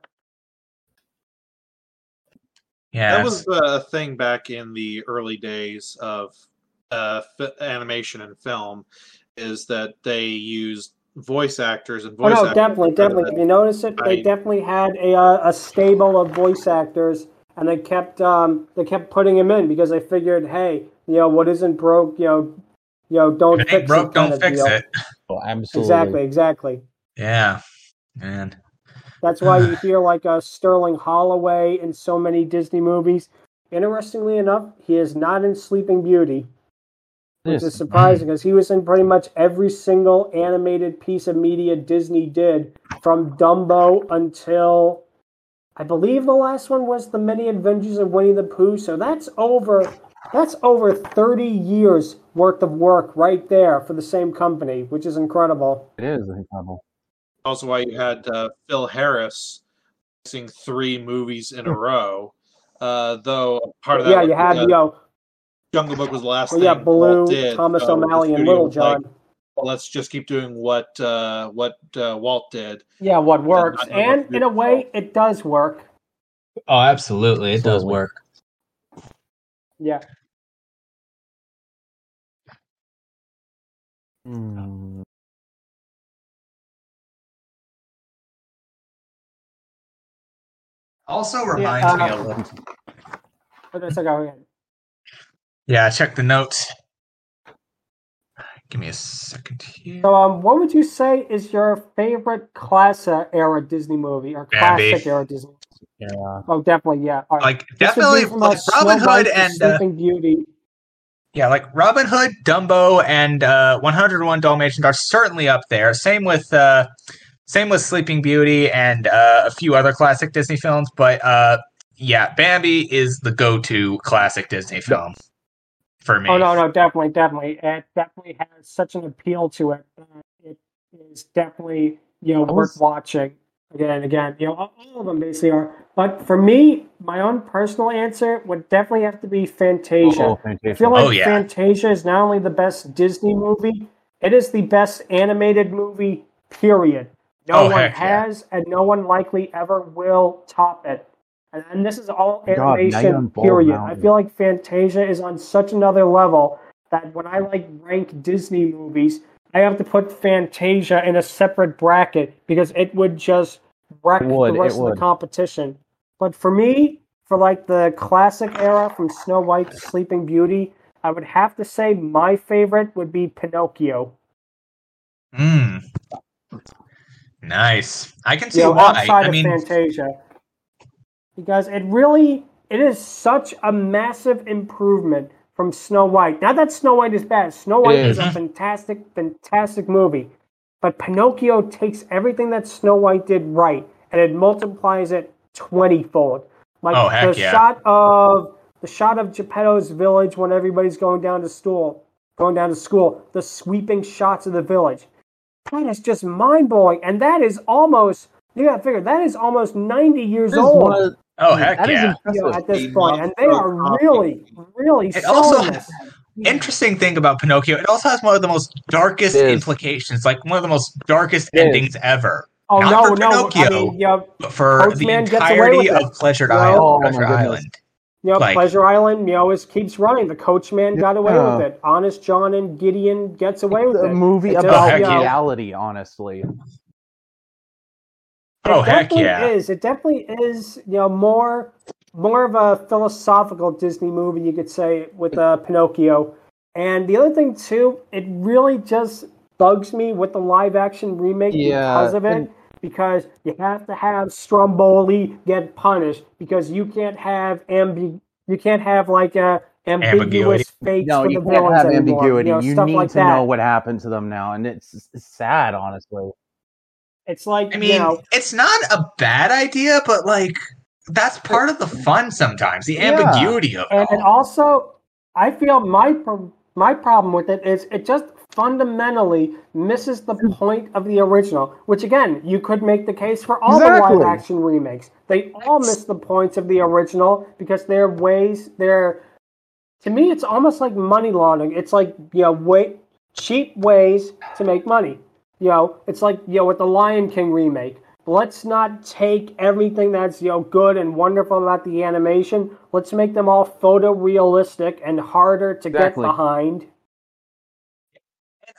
yeah, That was a thing back in the early days of uh, f- animation and film, is that they used voice actors and voice. Oh voice no, actors. definitely, definitely. If you notice it, they definitely had a uh, a stable of voice actors, and they kept um they kept putting him in because they figured, hey, you know, what isn't broke, you know, you know, don't if it fix broke, it. don't fix deal. it. Oh, absolutely. Exactly, exactly. Yeah, man. That's why you hear like a Sterling Holloway in so many Disney movies. Interestingly enough, he is not in Sleeping Beauty, which Yes. is surprising because he was in pretty much every single animated piece of media Disney did, from Dumbo until I believe the last one was the Many Adventures of Winnie the Pooh. So that's over that's over thirty years worth of work right there for the same company, which is incredible. It is incredible. Also, why you had uh, Phil Harris missing three movies in a row. Uh, though part of that, yeah, was you had because you know, Jungle Book was the last well, thing yeah, Baloo, did. Thomas so O'Malley, and Little was like, John. well, let's just keep doing what uh, what uh, Walt did. Yeah, what works, not know what and in a way, it does work. Oh, absolutely, it does work. Yeah, Hmm. Also Yeah, reminds me uh, a little. okay, so go ahead. Yeah, check the notes. Give me a second here. So, um, what would you say is your favorite classic era Disney movie or Bambi. classic era Disney? Yeah. Oh, definitely, yeah. All right. Like This definitely, uh, like Robin Hood to and uh, Sleeping Beauty. yeah, like Robin Hood, Dumbo, and uh, 101 Dalmatians are certainly up there. Same with uh, same with Sleeping Beauty and uh, a few other classic Disney films. But uh, yeah, Bambi is the go-to classic Disney film for me. Oh no, no, definitely, definitely. It definitely has such an appeal to it. Uh, it is definitely you know worth watching. again and again. You know, all all of them basically are. But for me, my own personal answer would definitely have to be Fantasia. Oh, I feel like Oh, yeah. Fantasia is not only the best Disney movie, it is the best animated movie, period. No Oh, one heck yeah. has, and no one likely ever will top it. And, and this is all animation, on Bald period. I feel like Fantasia is on such another level that when I like rank Disney movies, I have to put Fantasia in a separate bracket because it would just wreck would, the rest of the competition. But for me, for like the classic era from Snow White to Sleeping Beauty, I would have to say my favorite would be Pinocchio. Mm. Nice. I can see You know, why. outside I of mean, Fantasia, because it really it is such a massive improvement from Snow White. Not that Snow White is bad. Snow White is. is. a mm-hmm. fantastic, fantastic movie, but Pinocchio takes everything that Snow White did right and it multiplies it twenty-fold. Like Oh, heck the yeah. shot of the shot of Geppetto's village when everybody's going down to school, going down to school. The sweeping shots of the village. That is just mind blowing, and that is almost you got to figure that is almost ninety years That is old. one of- oh heck that is yeah. you impressive. at this Be point, and they are really, really It selling also this. Interesting thing about Pinocchio, it also has one of the most darkest It is. implications, like one of the most darkest It is. endings ever. Oh not no, for no! I Pinocchio. mean, you know, But for Coachman the entirety of Pleasure No. Island, Oh, Pleasure. Island. you know, Like- Pleasure Island, you know, is keeps running. The Coachman got away Yeah. with it. Honest John and Gideon gets away with a it. movie It just, oh, about heck you know, reality, honestly. Oh it heck definitely yeah. is. It definitely is. You know, more more of a philosophical Disney movie, you could say, with uh, Pinocchio. And the other thing too, it really just bugs me with the live action remake Yeah, because of it. and- Because you have to have Stromboli get punished because you can't have ambi- you can't have like a ambiguous Ambiguity. fates No, for you the can't villains have anymore. ambiguity. You, know, You need like to that. know what happened to them now, and it's, it's sad, honestly. It's like I mean, you know, it's not a bad idea, but like that's part of the fun sometimes. The Yeah. ambiguity of it and it all. also i feel my pro- my problem with it is it just fundamentally misses the point of the original which again you could make the case for all the live action remakes they all miss the points of the original because they're ways they're to me it's almost like money laundering it's like you know way cheap ways to make money you know it's like you know with the lion king remake let's not take everything that's you know good and wonderful about the animation let's make them all photorealistic and harder to Exactly. get behind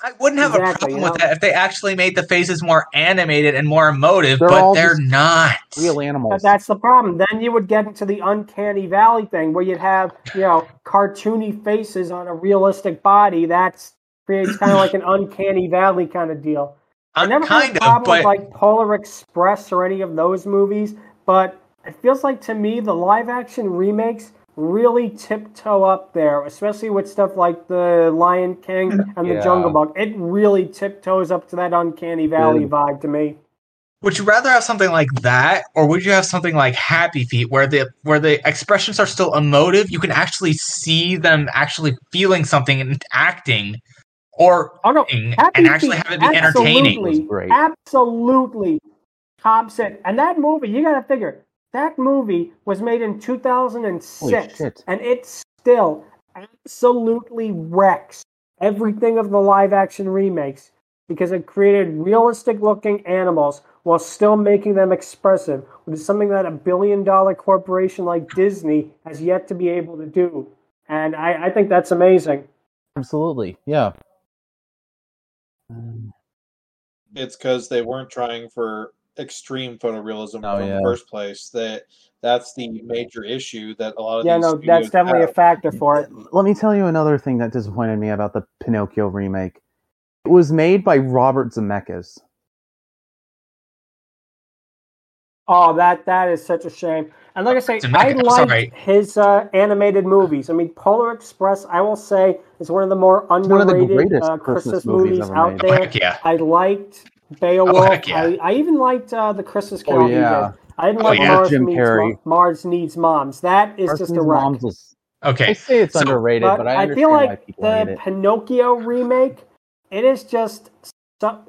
I wouldn't have a problem you with that if they actually made the faces more animated and more emotive, They're but they're not. Real animals. But that's the problem. Then you would get into the uncanny valley thing where you'd have, you know, cartoony faces on a realistic body. That's creates kind of like an uncanny valley kind of deal. I Uh, never had kind a of, problem but with like Polar Express or any of those movies, but it feels like to me the live action remakes really tiptoe up there, especially with stuff like the Lion King and the Yeah. Jungle Book. It really tiptoes up to that uncanny valley Yeah. vibe to me. would you rather have something like that, or would you have something like Happy Feet, where the where the expressions are still emotive? You can actually see them actually feeling something and acting, or Oh no, and actually Feet have it be entertaining. absolutely, Was great. Absolutely tops it. And that movie, you got to figure, that movie was made in 2006, and it still absolutely wrecks everything of the live action remakes because it created realistic looking animals while still making them expressive, which is something that a billion dollar corporation like Disney has yet to be able to do. And I, I think that's amazing. Absolutely, yeah. Um, It's because they weren't trying for extreme photorealism Oh, from yeah. the first place. That that's the major issue that a lot of Yeah, these no, that's definitely a factor for it. Let me tell you another thing that disappointed me about the Pinocchio remake. It was made by Robert Zemeckis. Oh, that that is such a shame. And like I say, I I'm like sorry. his uh, animated movies. I mean, Polar Express, I will say, is one of the more one of the underrated uh, Christmas Christmas, movies movies out made. Oh, there. heck yeah. I liked Beowulf. Oh, heck yeah. I, I even liked uh, the Christmas Carol. he yeah. I didn't Oh, like yeah. Mars, Jim Needs Carrey. Mo- Mars Needs Moms. That is just a Parsons wreck. Moms was- I say it's So- underrated, But but I I understand feel why like people hate the it. Pinocchio remake, it is just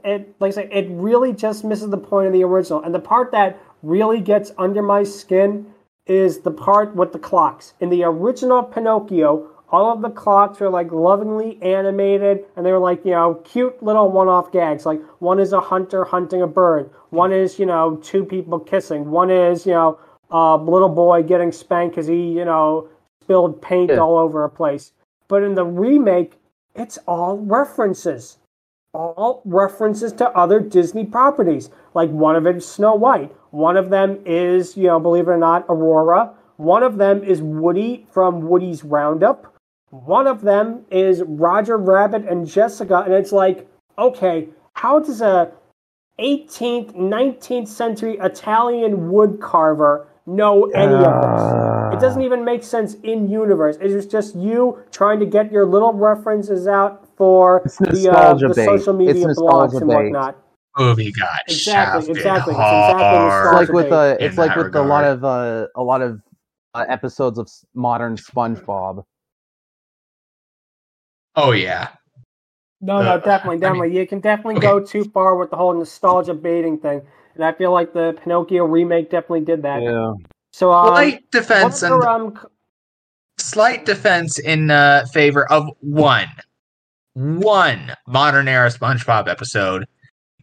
it like I say, it really just misses the point of the original. And the part that really gets under my skin is the part with the clocks. In the original Pinocchio, all of the clocks were like lovingly animated and they were like, you know, cute little one off gags. Like one is a hunter hunting a bird, one is, you know, two people kissing, one is, you know, a little boy getting spanked because he, you know, spilled paint Yeah. all over a place. But in the remake, it's all references. All references to other Disney properties. Like one of it is Snow White. One of them is, you know, believe it or not, Aurora. One of them is Woody from Woody's Roundup. One of them is Roger Rabbit and Jessica. And it's like, okay, how does a 18th, 19th century Italian wood carver know any of this? It doesn't even make sense in universe. It is just you trying to get your little references out for the, uh, the social media blogs and whatnot. Movie got Exactly, shafted exactly. It's hard. exactly It's like with bait. uh, it's like that with a lot of uh, a lot of uh, episodes of modern SpongeBob. Oh yeah. No, no, Uh, definitely, I mean- definitely. you can definitely Okay. go too far with the whole nostalgia baiting thing, and I feel like the Pinocchio remake definitely did that. Yeah. So, um, Slight defense and um, slight defense in uh, favor of one, one modern era SpongeBob episode.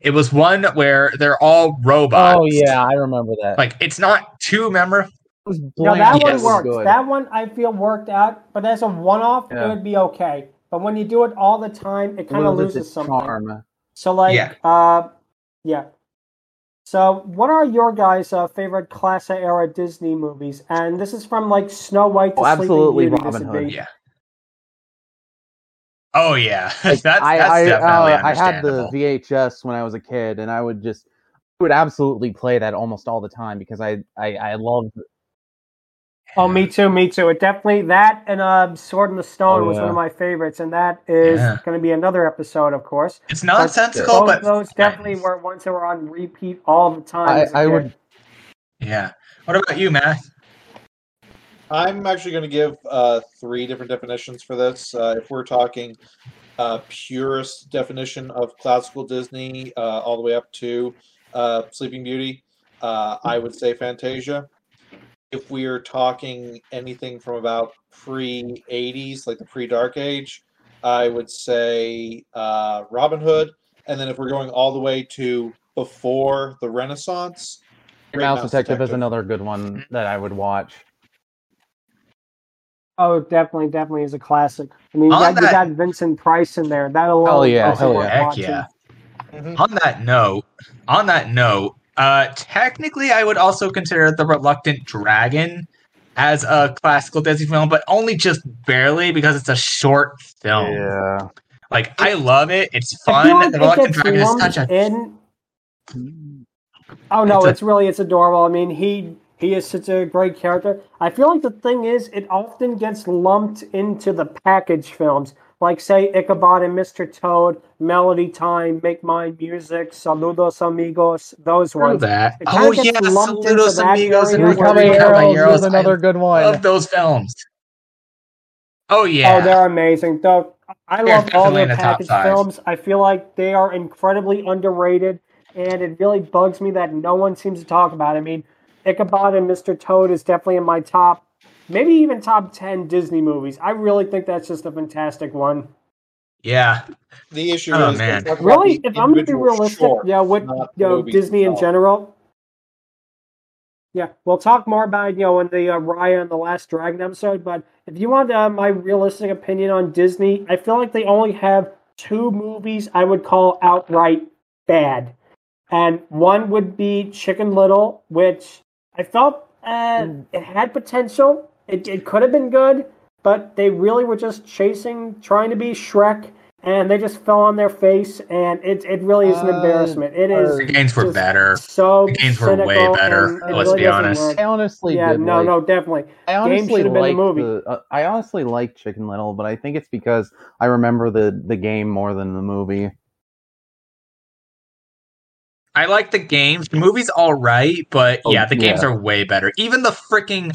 It was one where they're all robots. Oh yeah, I remember that. Like it's not too memorable. No, that bland, one Yes. but works. good. That one I feel worked out, but as a one-off, Yeah. it would be okay. But when you do it all the time, it kind of Loses some its something. charm. So, like, Yeah. uh, yeah. So, what are your guys' uh, favorite classic era Disney movies? And this is from like Snow White to Oh, Sleeping absolutely Beauty. this Robin. Hood. Yeah. Oh yeah, Like, that's, I, that's I, definitely uh, I had the. VHS when I was a kid, and I would just would absolutely play that almost all the time because I I, I love Oh, me too, me too. It definitely that and uh, Sword in the Stone Oh, was one of my favorites, and that is Yeah. going to be another episode, of course. It's nonsensical, Both but those definitely were ones that were on repeat all the time. I, as a I kid. would yeah. What about you, Matt? I'm actually going to give uh, three different definitions for this. Uh, if we're talking uh, purest definition of classical Disney, uh, all the way up to uh, Sleeping Beauty, uh, I would say Fantasia. If we are talking anything from about pre 80s, like the pre Dark Age, I would say uh, Robin Hood. And then if we're going all the way to before the Renaissance, Great Mouse Detective is another good one that I would watch. Oh, definitely, definitely is a classic. I mean, you On got, you got Vincent Price in there. That alone. Hell yeah, hell yeah. Heck watching. yeah. Mhm. On that note, on that note, uh, technically, I would also consider The Reluctant Dragon as a classical Disney film, but only just barely because it's a short film. Yeah. Like I love it; it's fun. like the Reluctant Dragon is such a in. Oh no, It's it's, a- really it's adorable. I mean, he he is such a great character. I feel like the thing is, it often gets lumped into the package films, like say Ichabod and Mr. Toad, Melody Time, Make Mine Music, Saludos Amigos, those Screw ones. that. Oh yeah, Saludos Amigos and area Three where Three you- Caballeros Caballeros. is another good I one. love those films. Oh yeah, Oh, they're amazing. Though I They're love all definitely in their the package five. films. I feel like they are incredibly underrated, and it really bugs me that no one seems to talk about. it. I mean, Ichabod and Mr. Toad is definitely in my top, maybe even top ten Disney movies. I really think that's just a fantastic one. yeah. The issue Oh, is, man. they talk about Really, if I'm going to be realistic, shorts, yeah, with not you know Disney in general. Yeah, we'll talk more about you know in the uh, Raya and the Last Dragon episode. But if you want uh, my realistic opinion on Disney, I feel like they only have two movies I would call outright bad, and one would be Chicken Little, which I felt uh, it had potential. It it could have been good, but they really were just chasing, trying to be Shrek, and they just fell on their face, and it it really is an Uh, embarrassment. It is The games were better. so The games were way better, and let's really be honest. work. I honestly Yeah, did no, like, no, definitely. I honestly should have been the like movie. the. Uh, I honestly like Chicken Little, but I think it's because I remember the the game more than the movie. I like the games. The movie's all right, but Oh, yeah, the games yeah. are way better. Even the freaking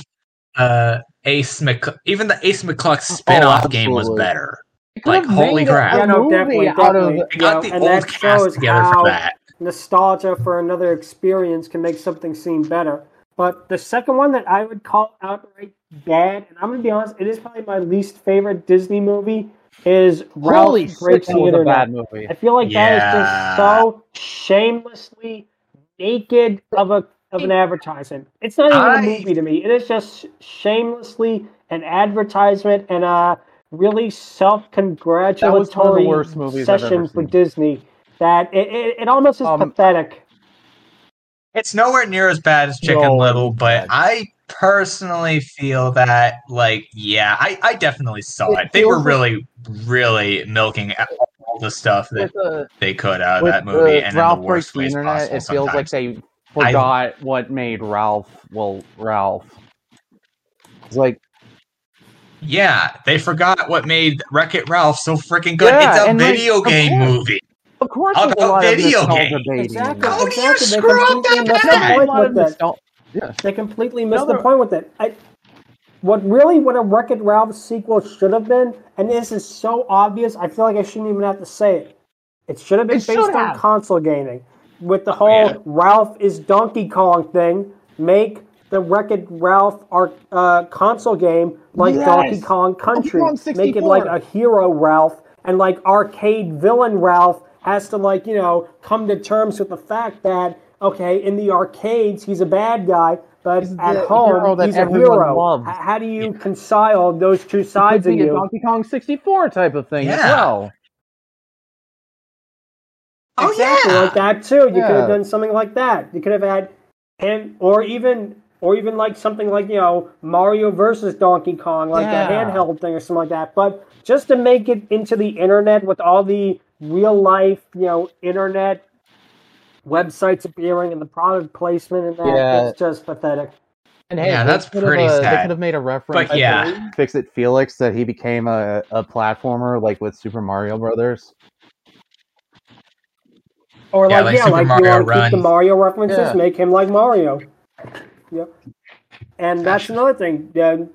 uh, Ace Mc, even the Ace McCluck spin-off game was better. Like, holy crap. a Yeah, no, definitely, out definitely. of They got Yeah, the and old that cast together for that. nostalgia for another experience can make something seem better. But the second one that I would call outright bad, and I'm gonna be honest, it is probably my least favorite Disney movie, is Ralph Holy shit, Breaks the was a Internet. bad movie. I feel like that is just so shamelessly naked of a of an advertisement. It's not even I- a movie to me. It is just shamelessly an advertisement and a really self-congratulatory worst movies I've session ever for. Disney. That it, it, it almost is Um, pathetic. It's nowhere near as bad as Chicken No, Little, but. I personally feel that, like, yeah, I, I definitely saw It it. They were really, really milking all the stuff that With, uh, they could out of that movie, uh, and Ralph in the worst ways Internet, possible it feels like sometimes. they forgot what made Ralph, well, Ralph. It's like, Yeah, they forgot what made Wreck It Ralph so freaking good. Yeah, it's a and, like, video game course. movie. of course, How a about lot video of nostalgia games? Exactly. How do you exactly. They screw up that bad? The There's a point lot of with it. nostal- yeah. They completely missed No, the point with it. I, what really what a Wreck It Ralph sequel should have been, and this is so obvious, I feel like I shouldn't even have to say it. It should have been It based on have. console gaming. With the whole yeah. Ralph is Donkey Kong thing, make the Wreck It Ralph ar- uh, console game like Yes. Donkey Kong Country. Kong Make it like a hero Ralph, and like arcade villain Ralph has to like you know come to terms with the fact that okay in the arcades he's a bad guy, but He's at home he's a hero. loves. How do you reconcile those two sides of be a you? Donkey Kong 64 type of thing as well. Oh exactly yeah, like that too. You could have done something like that. You could have had him, or even, or even like something like you know Mario versus Donkey Kong, like Yeah. a handheld thing or something like that. But just to make it into the internet with all the real life, you know, internet websites appearing and the product placement and that, Yeah. it's just pathetic. And hey, Yeah, they that's could have, pretty uh, They could have made a reference. But yeah. Fix It Felix that he became a, a platformer like with Super Mario Brothers. Or Yeah, like, like yeah, Super like Mario you want to keep the Mario references, Yeah. make him like Mario. Yep. And that's another thing. Uh,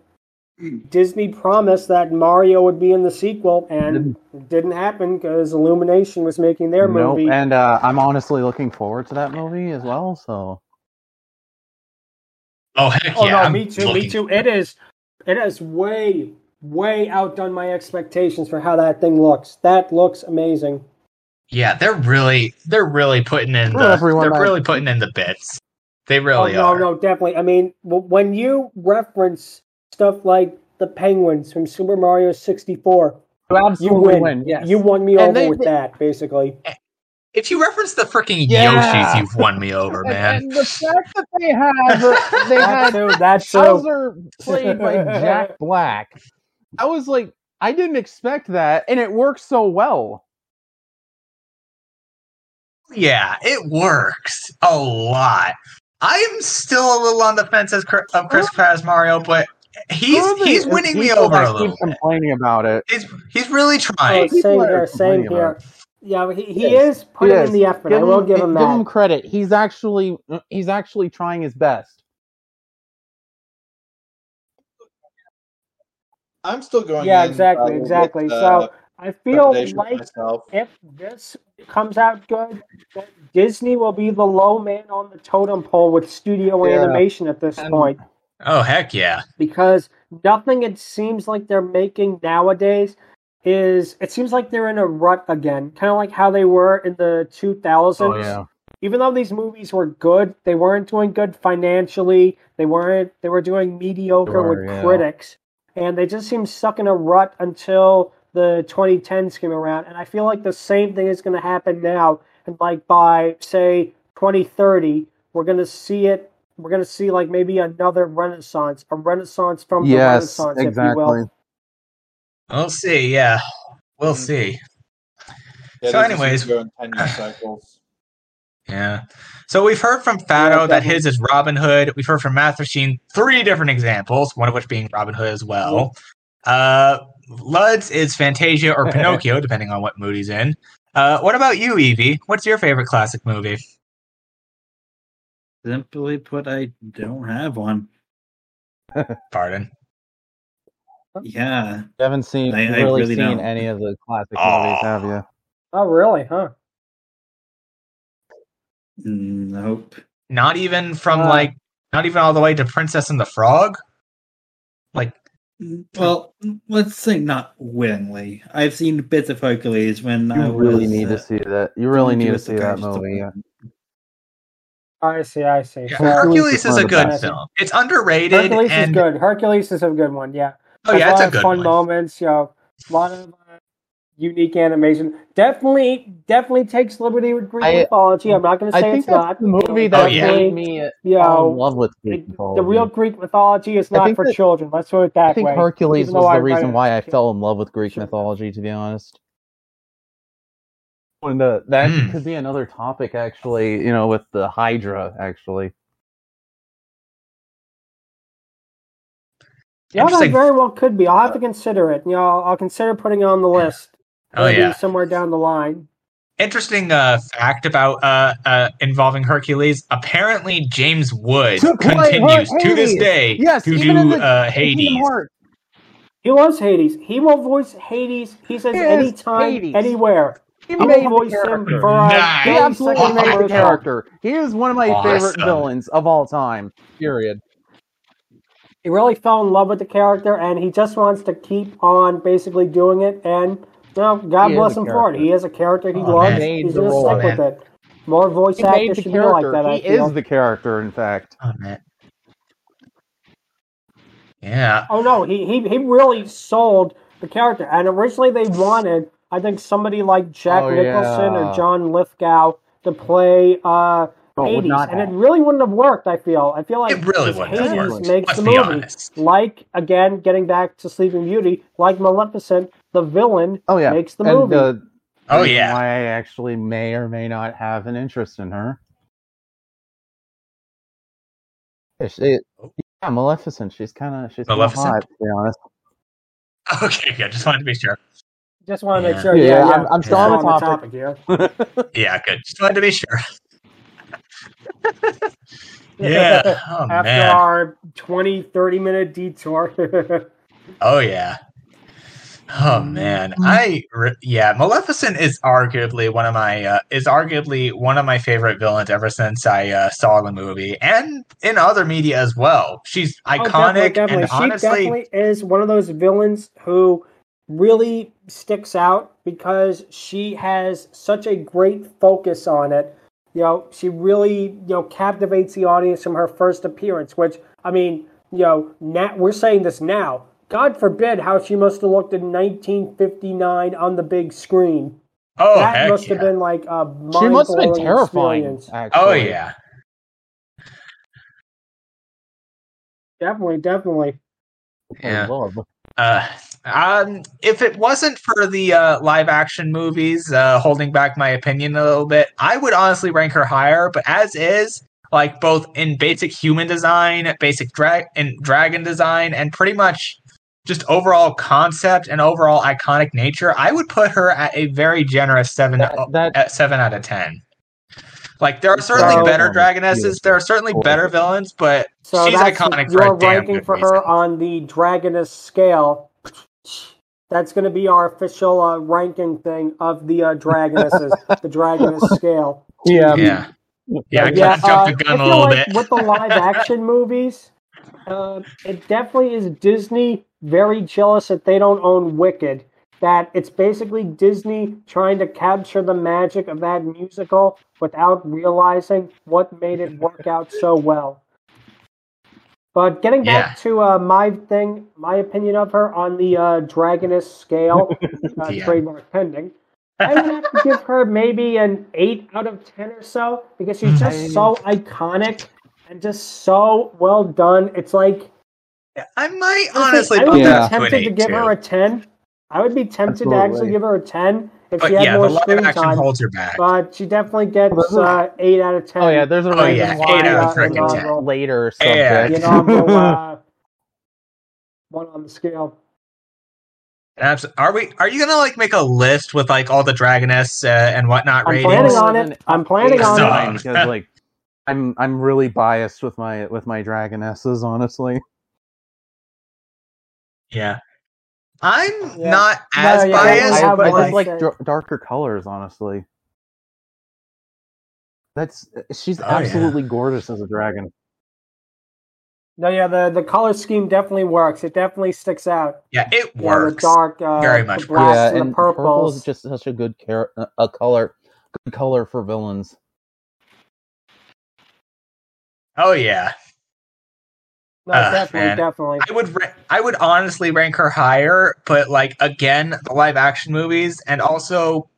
Disney promised that Mario would be in the sequel, and it didn't happen because Illumination was making their Nope. movie. And uh, I'm honestly looking forward to that movie as well. So Oh heck oh yeah! no, I'm me too, me too. It is, it has way, way outdone my expectations for how that thing looks. That looks amazing. Yeah, they're really, they're really putting in the, everyone they're that- really putting in the bits. They really oh, no, are. no, definitely. I mean, when you reference stuff like the Penguins from Super Mario 64, you you absolutely win. Yes. You won me And over they- with they- that, basically. If you reference the freaking Yeah. Yoshis, you've won me over, man. And, the fact that they have they had too, that too. Bowser played by Jack Black. I was like, I didn't expect that, and it works so well. Yeah, it works a lot. I'm still a little on the fence as Chris, of Chris Pratt's Mario, but he's Who are the he's winning me over that a little Keep bit. complaining about it. He's he's really Oh, trying. People same are here, same here. Yeah, but he, he Yes, is putting Yes. in the effort. I will give him give that. him credit. He's actually he's actually trying his best. I'm still going. Yeah, in, exactly, uh, exactly. with, uh, so I feel like if this comes out good, that Disney will be the low man on the totem pole with studio Yeah. animation at this And- point. Oh heck yeah! because nothing it seems like they're making nowadays is it seems like they're in a rut again kind of like how they were in the 2000s Oh yeah. even though these movies were good they weren't doing good financially they weren't they were doing mediocre They were, with yeah. critics and they just seem stuck in a rut until the 2010s came around and i feel like the same thing is going to happen now and like by say 2030 we're going to see it we're going to see like maybe another renaissance a renaissance from the Yes, renaissance if you will exactly. We'll see. Yeah, we'll Mhm. see. Yeah, So anyways- seem to in ten year cycles. Yeah. So we've heard from Fado Yeah, that his is Robin Hood. We've heard from Math Machine three different examples, one of which being Robin Hood as well. Uh, Lud's is Fantasia or Pinocchio, depending on what mood he's in. Uh, what about you, Eevee? What's your favorite classic movie? Simply put, I don't have one. Pardon. Yeah. You haven't seen I- I really, really seen don't. any of the classic Aw. movies, have you? Oh, really? Huh? Nope. Not even from Uh, like, not even all the way to Princess and the Frog. Like, Well, let's say not willingly. I've seen bits of Hercules when I really was, need uh, to see that. You really need to to see that movie. Yeah. Appointment. I see. I see. yeah, Hercules Hercules is is a good best. film. It's underrated. Hercules and, is good. Hercules is a good one. Yeah. Oh yeah, a it's lot a of good fun one. moments. You know, a lot of uh, unique animation. Definitely, definitely takes liberty with Greek I- mythology. I'm not going to I say think it's that's not. the movie that Oh, yeah. made me You fall in know, love with Greek mythology. the real Greek mythology is not for that- children. Let's put it that way. I think way. Hercules Even was the I reason read- why I fell in love with Greek Sure. mythology. To be honest, and uh, that Hmm. could be another topic, actually. You know, with the Hydra, actually. Yeah, that very well could be. I'll have to consider it. You know, I'll, I'll consider putting it on the list. Oh Maybe yeah. somewhere down the line. Interesting uh, fact about uh, uh, involving Hercules. Apparently, James Wood To continues to this day Yes, to do the- uh, Hades. He loves Hades. He will voice Hades. He says He anytime, Hades. anywhere. He I will made the voice him character. for a Nice. He absolutely Second made the character. He is one of my favorite villains of all time. Period. He really fell in love with the character, and he just wants to keep on basically doing it. And you know, God He bless a him for it. He is a character he Oh, loves. man. Made He's the gonna role, stick with it. More voice He actors the should be like character. that. I He feel. is the character, in fact. Oh man. Yeah. Oh no, he, he he really sold the character. And originally they wanted, I think, somebody like Jack Oh, Nicholson yeah. or John Lithgow to play uh, No, it would Hades, not and it really wouldn't have worked. I feel. I feel like It really wouldn't have Hades worked. makes Let's the be movie. honest. Like again, getting back to Sleeping Beauty, like Maleficent, the villain Oh yeah, makes the and movie. the Oh yeah. why I actually may or may not have an interest in her. Yeah, she- yeah, Maleficent. She's kind of she's kinda Maleficent? hot, to be honest. Okay. Yeah. Just wanted to be sure. Just want to Yeah. make sure. Yeah, Yeah, yeah, yeah. I'm- I'm Just still on the on topic. here. Yeah. Good. Just wanted to be sure. yeah. Oh After man. our 20, 30 minute detour. Oh yeah. Oh man, I re- yeah, Maleficent is arguably one of my uh, is arguably one of my favorite villains ever since I uh, saw the movie, and in other media as well. She's Oh, iconic definitely, and She honestly, definitely is one of those villains who really sticks out because she has such a great focus on it. You know, she really you know captivates the audience from her first appearance. Which I mean, you know, now we're saying this now. God forbid how she must have looked in 1959 on the big screen. oh that heck must yeah. have been like a She must have been terrifying. oh yeah, Definitely, definitely. Yeah. love. Uh, um, if it wasn't for the uh, live action movies uh, holding back my opinion a little bit, I would honestly rank her higher. But as is, like both in basic human design, basic drag in dragon design, and pretty much just overall concept and overall iconic nature, I would put her at a very generous seven That, that at seven out of ten. Like there are certainly So- better dragonesses, there are certainly better villains, but So She's that's iconic for your a damn ranking good for reason. her on the Dragoness scale. That's going to be our official uh, ranking thing of the uh, Dragonesses, the Dragoness scale. yeah, yeah, yeah, I yeah, of jumped uh, the gun I a feel little like bit. with the live action movies, uh, it definitely is Disney very jealous that they don't own Wicked. That it's basically Disney trying to capture the magic of that musical without realizing what made it work out so well. But getting back Yeah. to uh, my thing, my opinion of her on the uh, Dragoness scale, uh, Yeah. trademark pending, I would have to give her maybe an eight out of ten or so because she's just so iconic and just so well done. It's like I might honestly, honestly I would put be Yeah. that to an tempted to give too. her a ten. I would be tempted to actually give her a ten if But she had yeah, more the live screen action time. holds her back. But she definitely gets uh, eight out of ten. Oh yeah, there's a Oh, reason yeah, why eight out of uh, freaking uh, 10. later Yeah. subject. you know, I'm uh, one on the scale. Abs- Are we? Are you gonna like make a list with like all the Dragoness uh, and whatnot I'm ratings? planning on it. I'm planning on So- it. because like I'm I'm really biased with my with my dragonesses, honestly. Yeah, I'm Yeah. not No, as yeah, I, biased, have I but one. just like Say- dar- darker colors, honestly. That's she's Oh, yeah. absolutely gorgeous as a dragon. No, yeah, the, the color scheme definitely works. It definitely sticks out. yeah, it Yeah, the works. dark, uh, Very much blacks yeah, and, and the purple is just such a good car- a color, good color for villains. Oh yeah, no, Ah, definitely, man. definitely. I would ra- I would honestly rank her higher, but like again, the live action movies, and also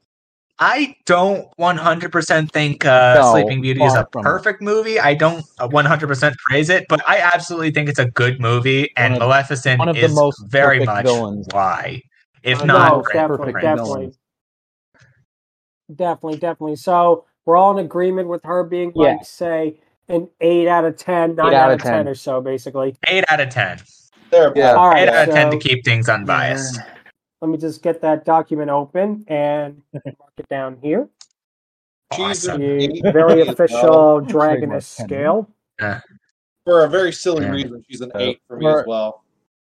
I don't 100% think uh, No, Sleeping Beauty is a from it. perfect movie. I don't uh, 100% praise it, but I absolutely think it's a good movie, and One of- Maleficent one of the is most very much villains. why, if Uh, not no, definitely, perfect definitely, villains. definitely, definitely. So we're all in agreement with her being like, Yeah. say, an eight out of 10, 9 out out of of 10 10. or so, basically. Eight out of ten. There, Yeah. All right, Eight out of ten to keep things unbiased. Let me just get that document open and mark it down here. Awesome. The very official Trademark Dragoness ten. scale. For a very silly Yeah. reason, she's an Uh, eight for me for- as well.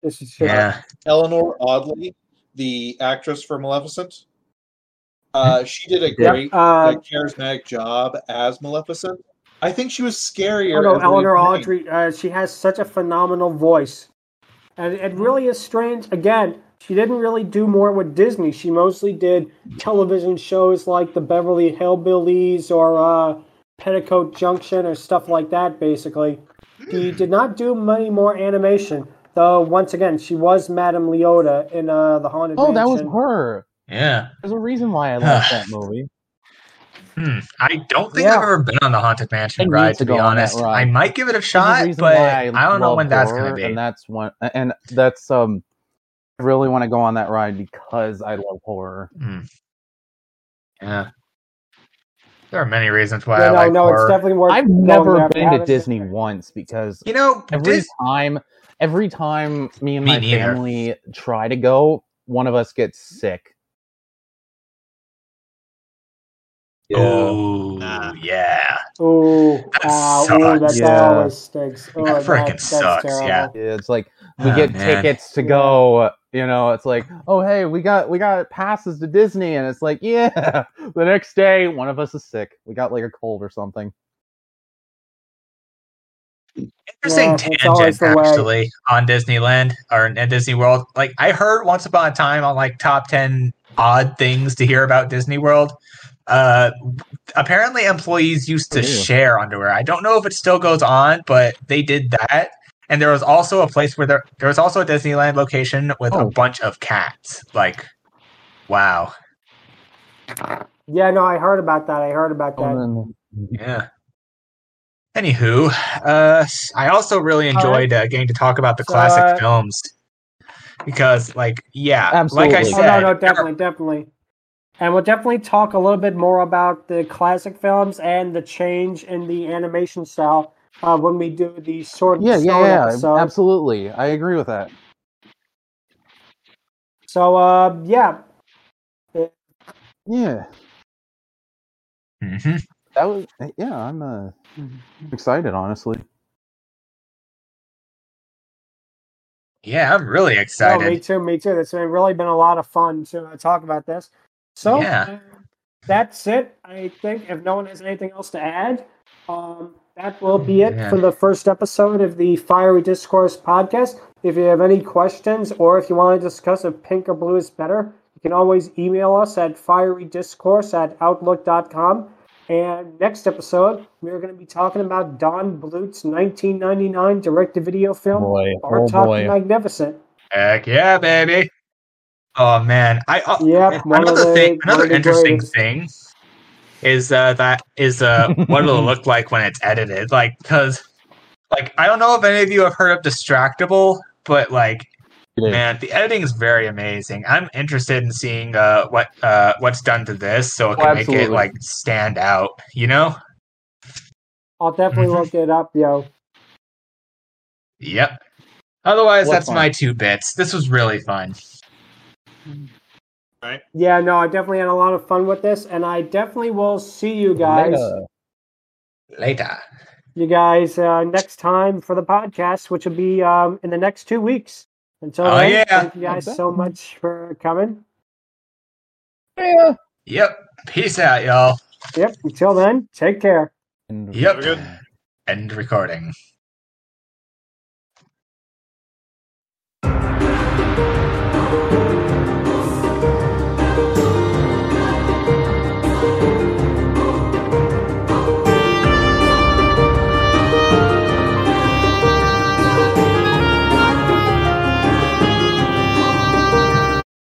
This is just, Yeah, Eleanor Audley, the actress for Maleficent, uh, she did a Yep, great, uh, like, charismatic job as Maleficent. I think she was scarier. Oh no, Eleanor Louise Audley. Uh, she has such a phenomenal voice, and it really is strange. Again, she didn't really do more with Disney. She mostly did television shows like the Beverly Hillbillies or uh, Petticoat Junction or stuff like that. Basically, she did not do many more animation. Though once again, she was Madame Leota in uh, the Haunted Oh, that was her. yeah. There's a reason why I love that movie. Hmm. I don't think Yeah. I've ever been on the Haunted Mansion need ride, to to be go on that honest. I might give it a shot, but why I don't know when that's going to be. And that's one, and that's um, I really want to go on that ride because I love horror. Hmm. Yeah. There are many reasons why Yeah, I no, like no, horror. it's definitely worth. I've never there if you been to haven't. Disney once because you know, every Dis- time, every time me and Me my neither. family try to go, one of us gets sick. Oh Nah. yeah, Ooh, That uh, ooh, that, sucks. that Yeah. always stinks. Oh, That frickin' that's sucks, yeah. Yeah, It's like we Oh, get man. tickets to go. You know, it's like, oh hey, we got we got passes to Disney, and it's like, yeah. The next day, one of us is sick. We got like a cold or something. interesting Yeah, tangent the way. actually on Disneyland or in Disney World. Like I heard once upon a time on like top ten odd things to hear about Disney World. Uh, apparently, employees used to Ooh. share underwear. I don't know if it still goes on, but they did that. And there was also a place where there there was also a Disneyland location with a Oh. bunch of cats. Like, wow, Yeah, no, I heard about that. I heard about that. Oh, yeah. Anywho, uh, I also really enjoyed uh, getting to talk about the classic uh, films because, like, yeah, Absolutely. like I Oh said, no, no, there definitely, definitely. And we'll definitely talk a little bit more about the classic films and the change in the animation style uh, when we do the Sword and Yeah, yeah, yeah, episode. absolutely. I agree with that. So, uh, yeah, Yeah, Mhm. that was. Yeah, I'm uh, excited, honestly. yeah, I'm really No, me too, me too. It's been really been a lot of fun to uh, talk about this. So Yeah. uh, that's it. I think if no one has anything else to add, um, that will be it Yeah. for the first episode of the Fiery Discourse podcast. If you have any questions or if you want to discuss if pink or blue is better, you can always email us at fierydiscourse at outlook.com. And next episode, we're going to be talking about Don Bluth's 1999 direct-to-video film, Boy, Bartok oh the boy. Magnificent. Heck yeah, baby! Oh man, I uh, Yep, another thing, one another interesting greatest. thing is uh, that is uh, what it'll look like when it's edited. Like, because like I don't know if any of you have heard of Distractible, but like It is. Man, the editing is very amazing. I'm interested in seeing uh, what uh, what's done to this, so it Oh, can make it like stand out. You know? I'll definitely Mhm. look it up, yo. Yep. Otherwise, What that's fun. my two bits. This was really fun. Yeah, no, I definitely had a lot of fun with this, and I definitely will see you guys, Later. Later. you guys, uh, next time for the podcast, which will be um, in the next two weeks. Until Oh, then, yeah. thank you guys so much for coming. Yeah. Yep. Peace out, y'all. Yep. Until then, take care. And Yep. Good. End recording.